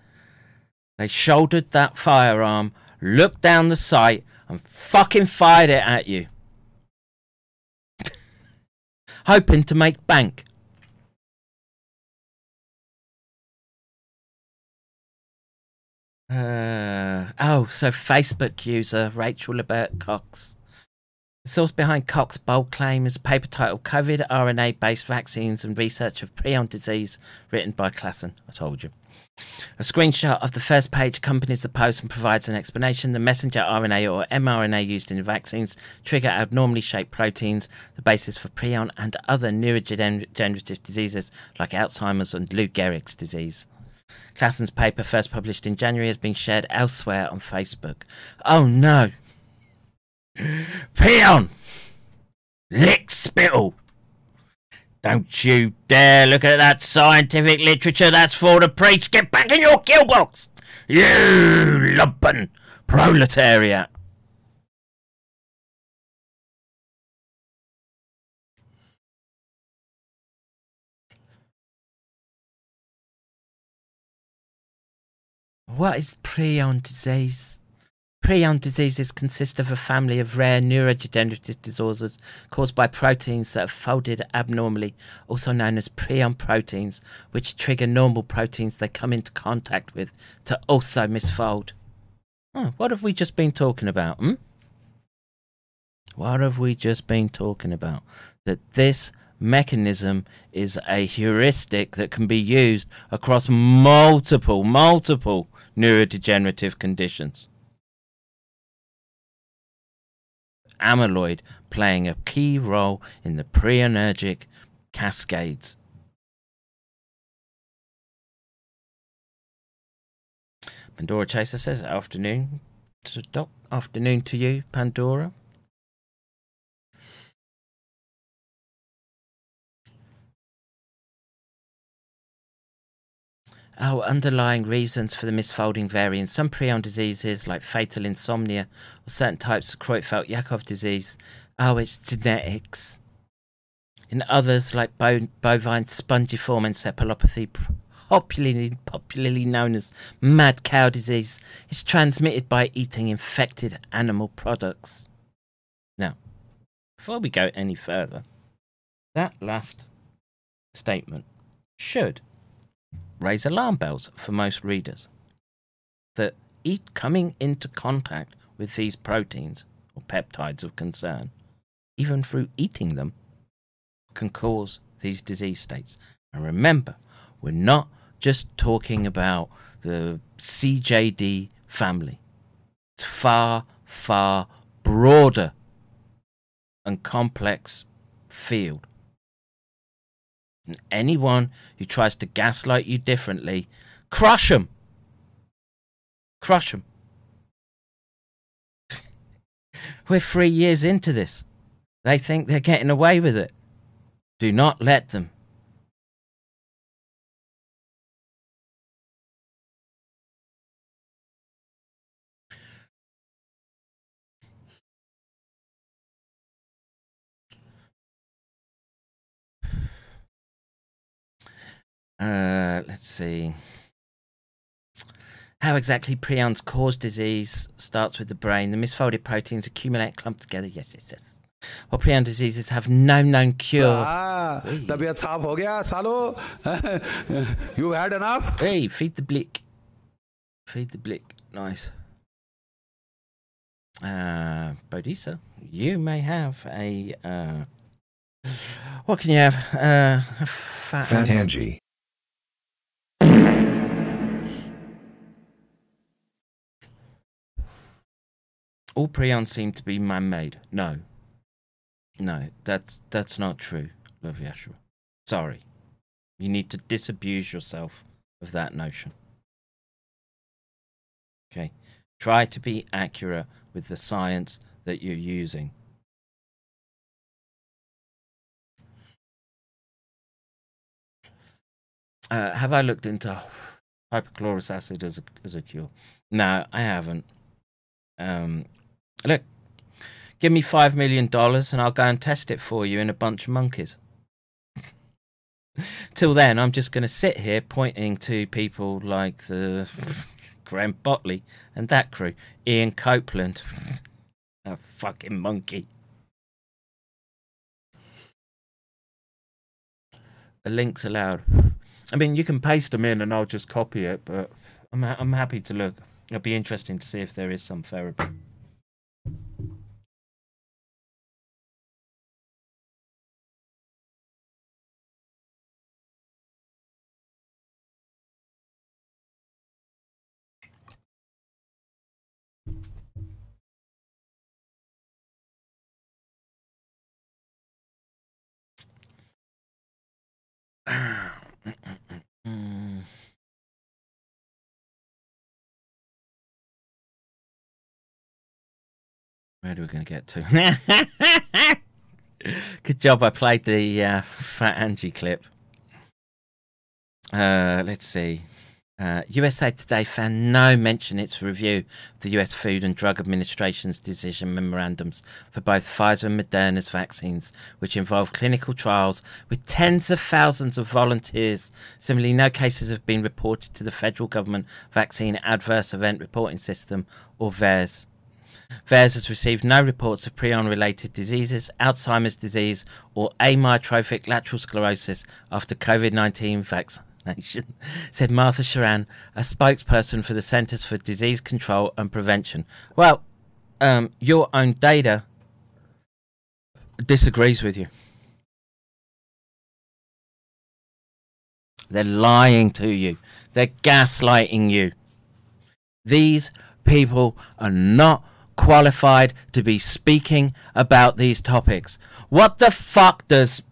they shouldered that firearm, looked down the sight, and fucking fired it at you. *laughs* Hoping to make bank. Uh, oh, so Facebook user Rachel Lebert Cox the source behind Cox's bold claim is a paper titled COVID RNA based vaccines and research of prion disease, written by Classen. I told you. A screenshot of the first page accompanies the post and provides an explanation. The messenger RNA or mRNA used in vaccines trigger abnormally shaped proteins, the basis for prion and other neurodegenerative diseases like Alzheimer's and Lou Gehrig's disease. Classen's paper, first published in January, has been shared elsewhere on Facebook. Oh no! Peon! Lick spittle! Don't you dare look at that scientific literature, that's for the priests. Get back in your kill box! You lumpen proletariat! What is prion disease? Prion diseases consist of a family of rare neurodegenerative disorders caused by proteins that have folded abnormally, also known as prion proteins, which trigger normal proteins they come into contact with to also misfold. Oh, what have we just been talking about? Hmm? What have we just been talking about? That this mechanism is a heuristic that can be used across multiple, multiple neurodegenerative conditions. Amyloid playing a key role in the prenergic cascades. Pandora Chaser says, afternoon to Doc, afternoon to you, Pandora. Oh, underlying reasons for the misfolding vary. In some prion diseases, like fatal insomnia or certain types of Creutzfeldt-Jakob disease, oh, it's genetics. In others, like bo- bovine spongiform encephalopathy, popularly, popularly known as mad cow disease, it's transmitted by eating infected animal products. Now, before we go any further, that last statement should raise alarm bells for most readers. That eat coming into contact with these proteins or peptides of concern, even through eating them, can cause these disease states. And remember, we're not just talking about the CJD family. It's far, far broader and complex field. And anyone who tries to gaslight you differently, crush them. Crush them. *laughs* We're three years into this. They think they're getting away with it. Do not let them. Uh, let's see. How exactly prions cause disease starts with the brain. The misfolded proteins accumulate, clump together. Yes, yes, yes. Well, prion diseases have no known cure. Ah, तबीयत साफ हो गया सालो you had enough Hey, feed the blick. Feed the blick. Nice. Uh, Bodisa, you may have a. Uh, what can you have? Uh, a fat, Fat Angie. All prions seem to be man-made. No, no, that's that's not true, Love Yashua. Sorry, you need to disabuse yourself of that notion. Okay, try to be accurate with the science that you're using. Uh, have I looked into hypochlorous acid as a, as a cure? No, I haven't. Um, look, give me five million dollars and I'll go and test it for you in a bunch of monkeys. *laughs* Till then, I'm just going to sit here pointing to people like the *laughs* Graham Botley and that crew, Ian Copeland, *laughs* a fucking monkey. The links allowed. I mean, you can paste them in and I'll just copy it, but I'm I'm happy to look. It'll be interesting to see if there is some therapy. Where are we going to get to? *laughs* Good job I played the uh, Fat Angie clip. Uh, let's see. Uh, USA Today found no mention in its review of the US Food and Drug Administration's decision memorandums for both Pfizer and Moderna's vaccines, which involve clinical trials with tens of thousands of volunteers. Similarly, no cases have been reported to the federal government Vaccine Adverse Event Reporting System, or VAERS. VAERS has received no reports of prion related diseases, Alzheimer's disease, or amyotrophic lateral sclerosis after COVID 19 vaccination, *laughs* said Martha Sharan, a spokesperson for the Centers for Disease Control and Prevention. Well, um, your own data disagrees with you. They're lying to you, they're gaslighting you. These people are not qualified to be speaking about these topics. What the fuck does.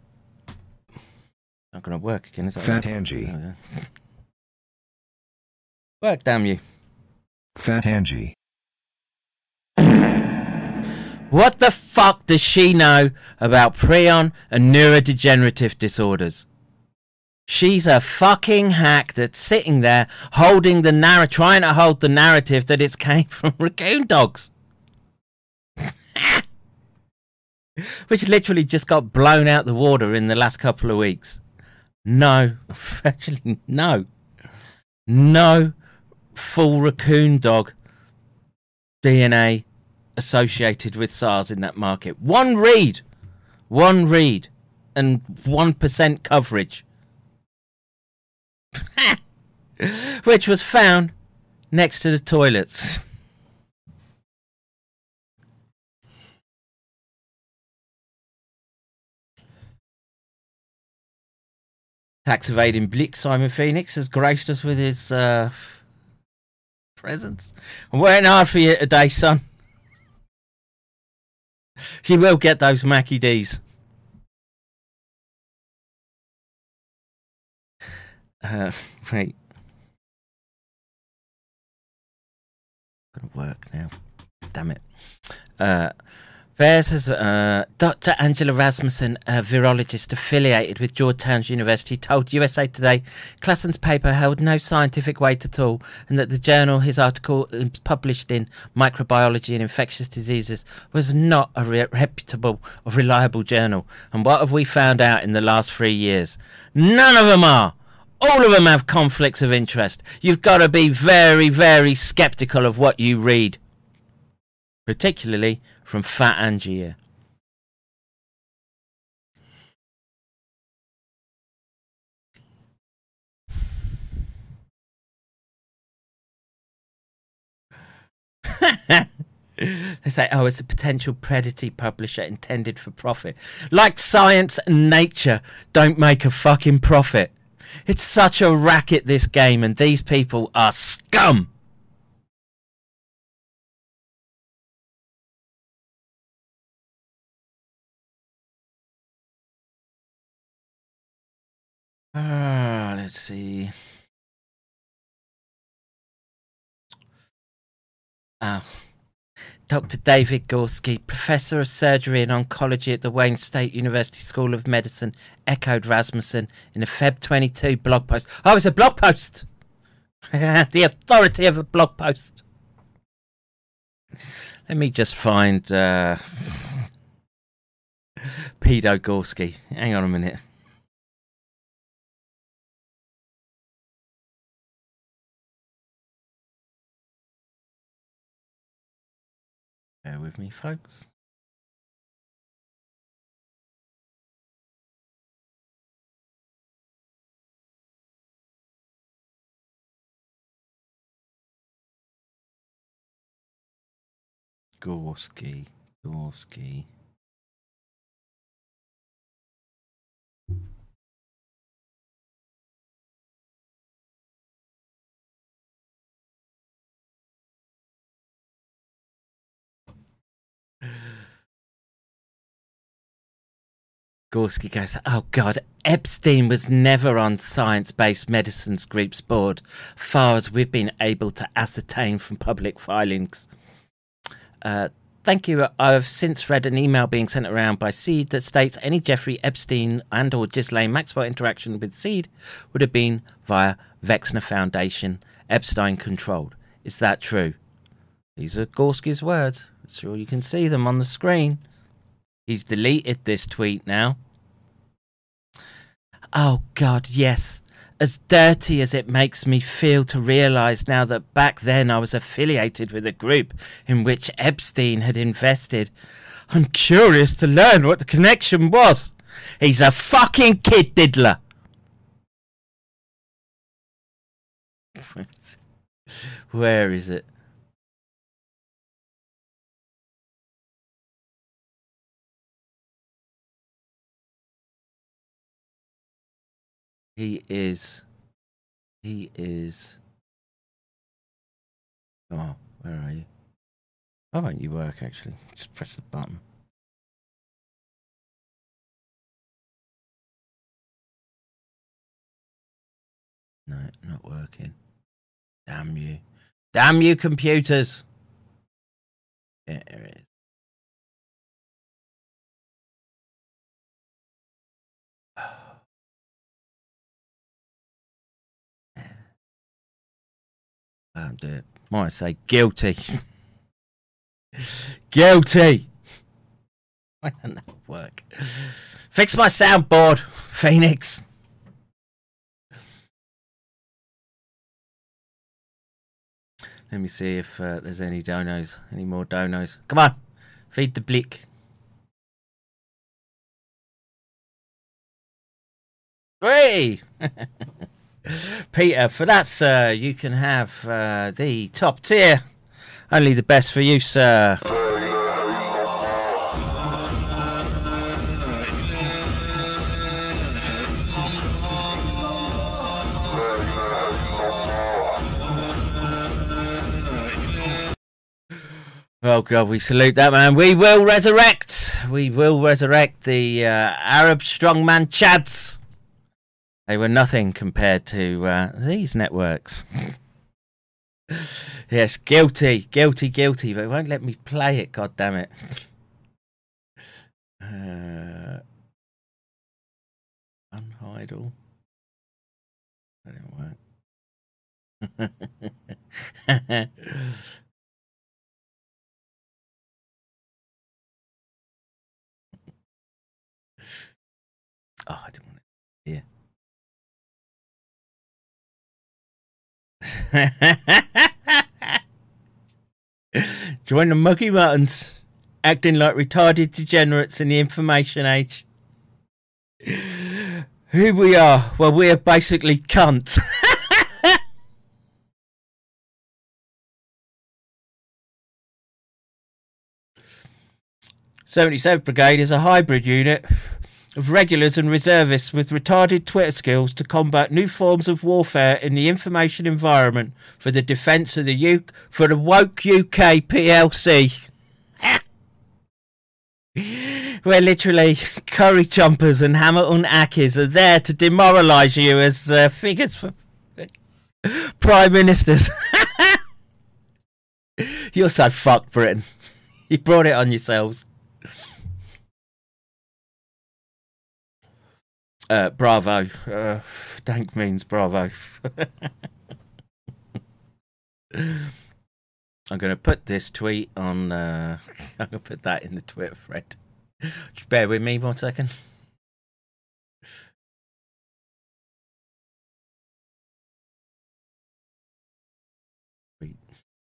Not to work again, is that Fat right? Angie. Oh, yeah. Work, damn you. Fat Angie. What the fuck does she know about prion and neurodegenerative disorders? She's a fucking hack that's sitting there holding the narrative, trying to hold the narrative that it's *laughs* came from raccoon dogs. *laughs* Which literally just got blown out the water in the last couple of weeks. No, *laughs* actually, no. No full raccoon dog DNA associated with SARS in that market. One read, one read, and 1% coverage. *laughs* which was found next to the toilets. Tax evading Blick Simon Phoenix has graced us with his uh, presence. I'm working hard for you today, son. You will get those Mackie D's. Uh, right. Gonna work now. Damn it. Uh, There's is, uh, Dr. Angela Rasmussen, a virologist affiliated with Georgetown University, told USA Today Classen's paper held no scientific weight at all, and that the journal his article is published in Microbiology and Infectious Diseases was not a re- reputable or reliable journal. And what have we found out in the last three years? None of them are. All of them have conflicts of interest. You've got to be very, very skeptical of what you read, particularly from Fat Angier. *laughs* They say, oh, it's a potential predatory publisher intended for profit. Like science and nature don't make a fucking profit. It's such a racket, this game, and these people are scum. Ah, let's see. Ah. Dr. David Gorski, Professor of Surgery and Oncology at the Wayne State University School of Medicine, echoed Rasmussen in a Feb 22 blog post. Oh, it's a blog post! *laughs* the authority of a blog post. Let me just find uh, *laughs* Pedo Gorski. Hang on a minute. Bear with me, folks. Gorski, Gorski. Gorski goes, Oh God, Epstein was never on Science Based Medicines Group's board, far as we've been able to ascertain from public filings. Uh, thank you. I've since read an email being sent around by Seed that states any Jeffrey Epstein and or Ghislaine Maxwell interaction with Seed would have been via Wexner Foundation, Epstein controlled. Is that true? These are Gorski's words. Sure you can see them on the screen. He's deleted this tweet now. Oh, God, yes. As dirty as it makes me feel to realise now that back then I was affiliated with a group in which Epstein had invested, I'm curious to learn what the connection was. He's a fucking kid diddler. *laughs* Where is it? He is. He is. On, where are you? Why won't you work actually? Just press the button. No, not working. Damn you. Damn you, computers! Yeah, there it is. Can't do it. Might say guilty. *laughs* guilty. *laughs* Why doesn't that work? Fix my soundboard, *laughs* Phoenix. Let me see if uh, there's any donos, any more donos. Come on, feed the blick. Hey! *laughs* Peter, for that, sir, you can have uh, the top tier. Only the best for you, sir. Oh God, we salute that man. We will resurrect. We will resurrect the uh, Arab strongman Chads. They were nothing compared to uh, these networks. *laughs* yes, guilty, guilty, guilty. They won't let me play it. God damn it. *laughs* Uh, unhide all. That didn't work. *laughs* Oh, I didn't *laughs* Join the Muggy Muttons, acting like retarded degenerates in the information age. Who we are? Well, we're basically cunts. *laughs* Seventy-seventh Brigade is a hybrid unit of regulars and reservists with retarded Twitter skills to combat new forms of warfare in the information environment for the defence of the U- for the woke UK PLC. *laughs* Where literally *laughs* curry chompers and Hamilton Ackies are there to demoralise you as uh, figures for *laughs* prime ministers. You're so fucked, Britain. You brought it on yourselves. Uh, bravo. Uh, dank means bravo. *laughs* I'm going to put this tweet on. Uh, *laughs* I'm going to put that in the Twitter thread. Just bear with me one second.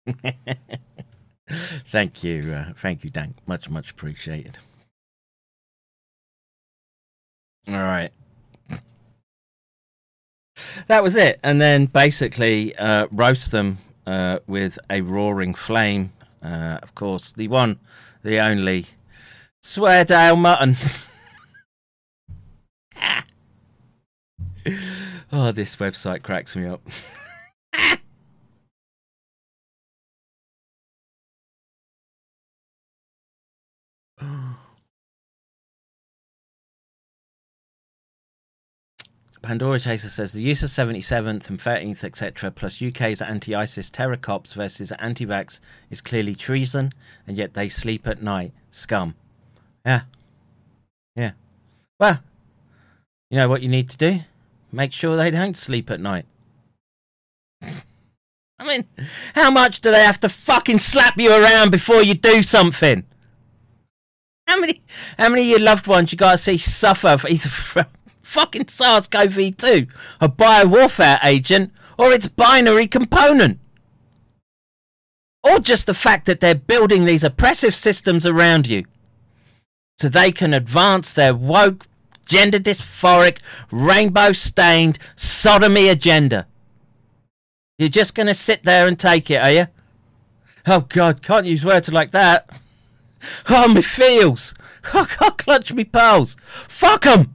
*laughs* Thank you. Uh, thank you, Dank. Much, much appreciated. All right that was it. And then basically uh, roast them uh, with a roaring flame. Uh, of course, the one, the only Sweardale mutton. *laughs* oh, this website cracks me up. *laughs* Pandora Chaser says the use of 77th and 13th, etc., plus UK's anti ISIS terror cops versus anti vax is clearly treason, and yet they sleep at night. Scum. Yeah. Yeah. Well, you know what you need to do? Make sure they don't sleep at night. *laughs* I mean, how much do they have to fucking slap you around before you do something? How many, how many of your loved ones you gotta see suffer for either *laughs* from fucking SARS-CoV-2, a biowarfare agent, or its binary component. Or just the fact that they're building these oppressive systems around you so they can advance their woke, gender dysphoric, rainbow stained sodomy agenda. You're just going to sit there and take it, are you? Oh, God, can't use words like that. *laughs* Oh, me feels. *laughs* Oh, I can't clutch me pearls. Fuck 'em.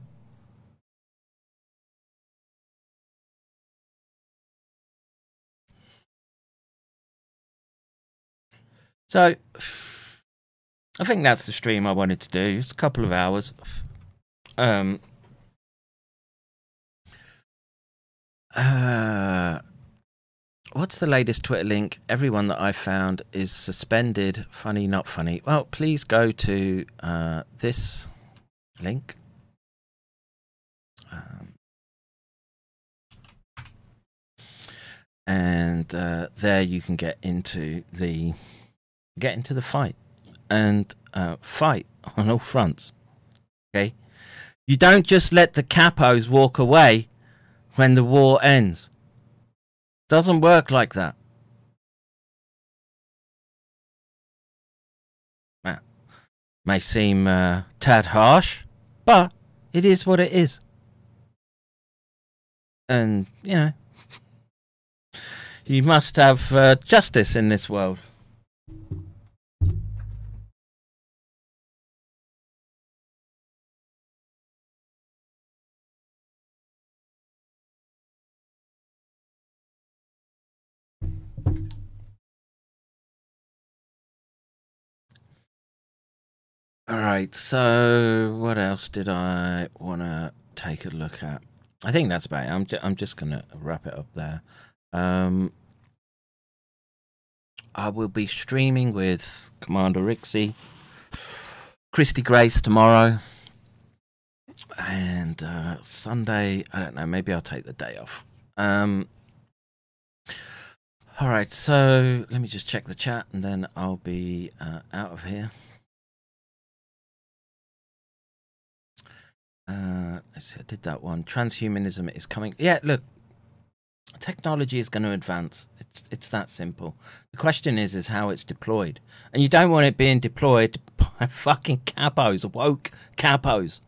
So, *sighs* I think that's the stream I wanted to do. It's a couple of hours. Um, uh, what's the latest Twitter link? Everyone that I found is suspended. Funny, not funny. Well, please go to uh, this link. Um, and uh, there you can get into the get into the fight and uh, fight on all fronts. Okay, you don't just let the capos walk away when the war ends. Doesn't work like that. Now, may seem uh, tad harsh, but it is what it is. and you know, you must have uh, justice in this world. All right. So, what else did I want to take a look at? I think that's about it. I'm ju- I'm just gonna wrap it up there. Um, I will be streaming with Commander Rixie, Christy Grace tomorrow, and uh, Sunday. I don't know. Maybe I'll take the day off. Um. All right. So let me just check the chat, and then I'll be uh, out of here. Uh, let's see, I did that one. Transhumanism is coming. Yeah, look, technology is going to advance. It's it's that simple. The question is is how it's deployed, and you don't want it being deployed *laughs* by fucking capos, woke capos.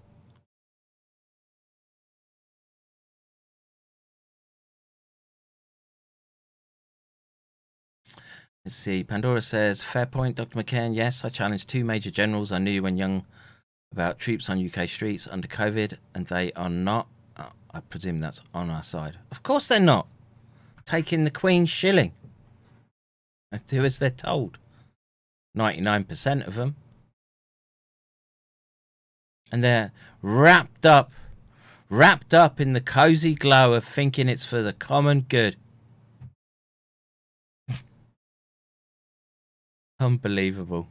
Let's see. Pandora says, fair point, Dr. McCairn. Yes, I challenged two major generals I knew when young about troops on UK streets under COVID, and they are not. uh, I presume that's on our side. Of course, they're not taking the Queen's shilling. They do as they're told. Ninety-nine percent of them, and they're wrapped up, wrapped up in the cozy glow of thinking it's for the common good. *laughs* Unbelievable.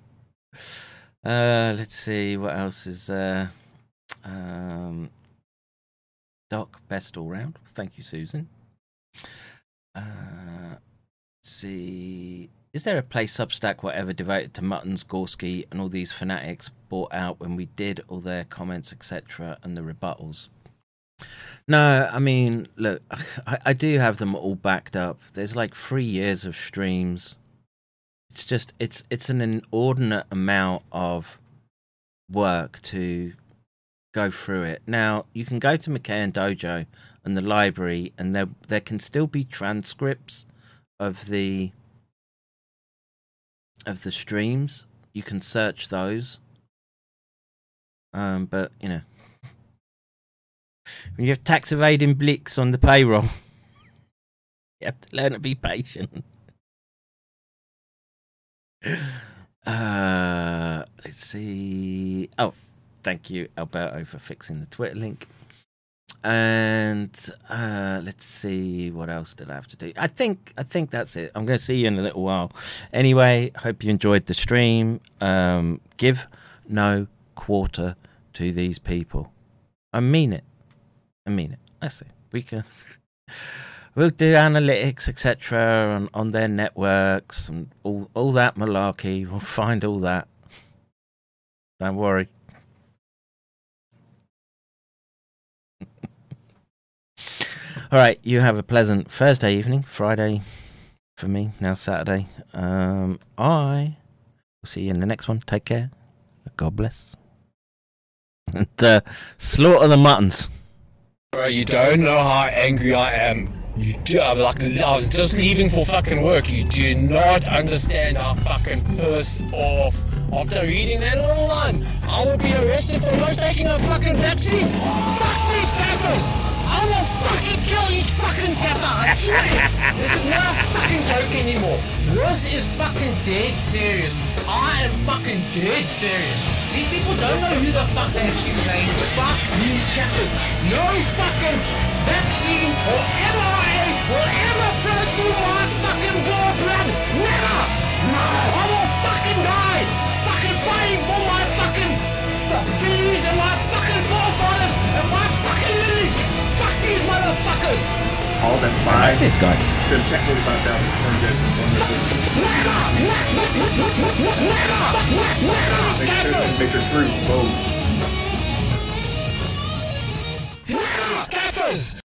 Uh, let's see what else is there. Um, Doc, best all round. Thank you, Susan. Uh, let's see. Is there a place Substack, whatever, devoted to Muttons, Gorski, and all these fanatics bought out when we did all their comments, etc., and the rebuttals? No, I mean, look, I, I do have them all backed up. There's like three years of streams it's just it's it's an inordinate amount of work to go through it. Now you can go to McCairn Dojo and the library, and there there can still be transcripts of the of the streams. You can search those. Um, but you know, when you have tax evading blicks on the payroll, *laughs* you have to learn to be patient. Uh, let's see. Oh, thank you, Alberto, for fixing the Twitter link. And uh, let's see what else did I have to do. I think I think that's it. I'm going to see you in a little while. Anyway, hope you enjoyed the stream. Um, give no quarter to these people. I mean it. I mean it. That's it. We can. *laughs* We'll do analytics, etc., on, on their networks and all all that malarkey. We'll find all that. Don't worry. *laughs* all right, you have a pleasant Thursday evening, Friday for me, now Saturday. Um, I will see you in the next one. Take care. God bless. *laughs* And uh, slaughter the muttons. Bro, you don't know how angry I am. You do, I'm like, I was just leaving for fucking work. You do not understand how fucking pissed off. After reading that little line, I will be arrested for not taking a fucking vaccine. Fuck these cappers! I will fucking kill each fucking capper. I swear. this is not a fucking joke anymore. This is fucking dead serious. I am fucking dead serious. These people don't know who the fuck they're actually. Fuck these cappers. No fucking vaccine or mRNA Will ever friends who want fucking war bread? Never! No! I will fucking die! Fucking fighting for my fucking bees and my fucking forefathers and my fucking lineage! Fuck these motherfuckers! All that five. Like this guy. Should have checked with about that. Never! Never! Never! Never! Make sure screw. Boom. Scaffers!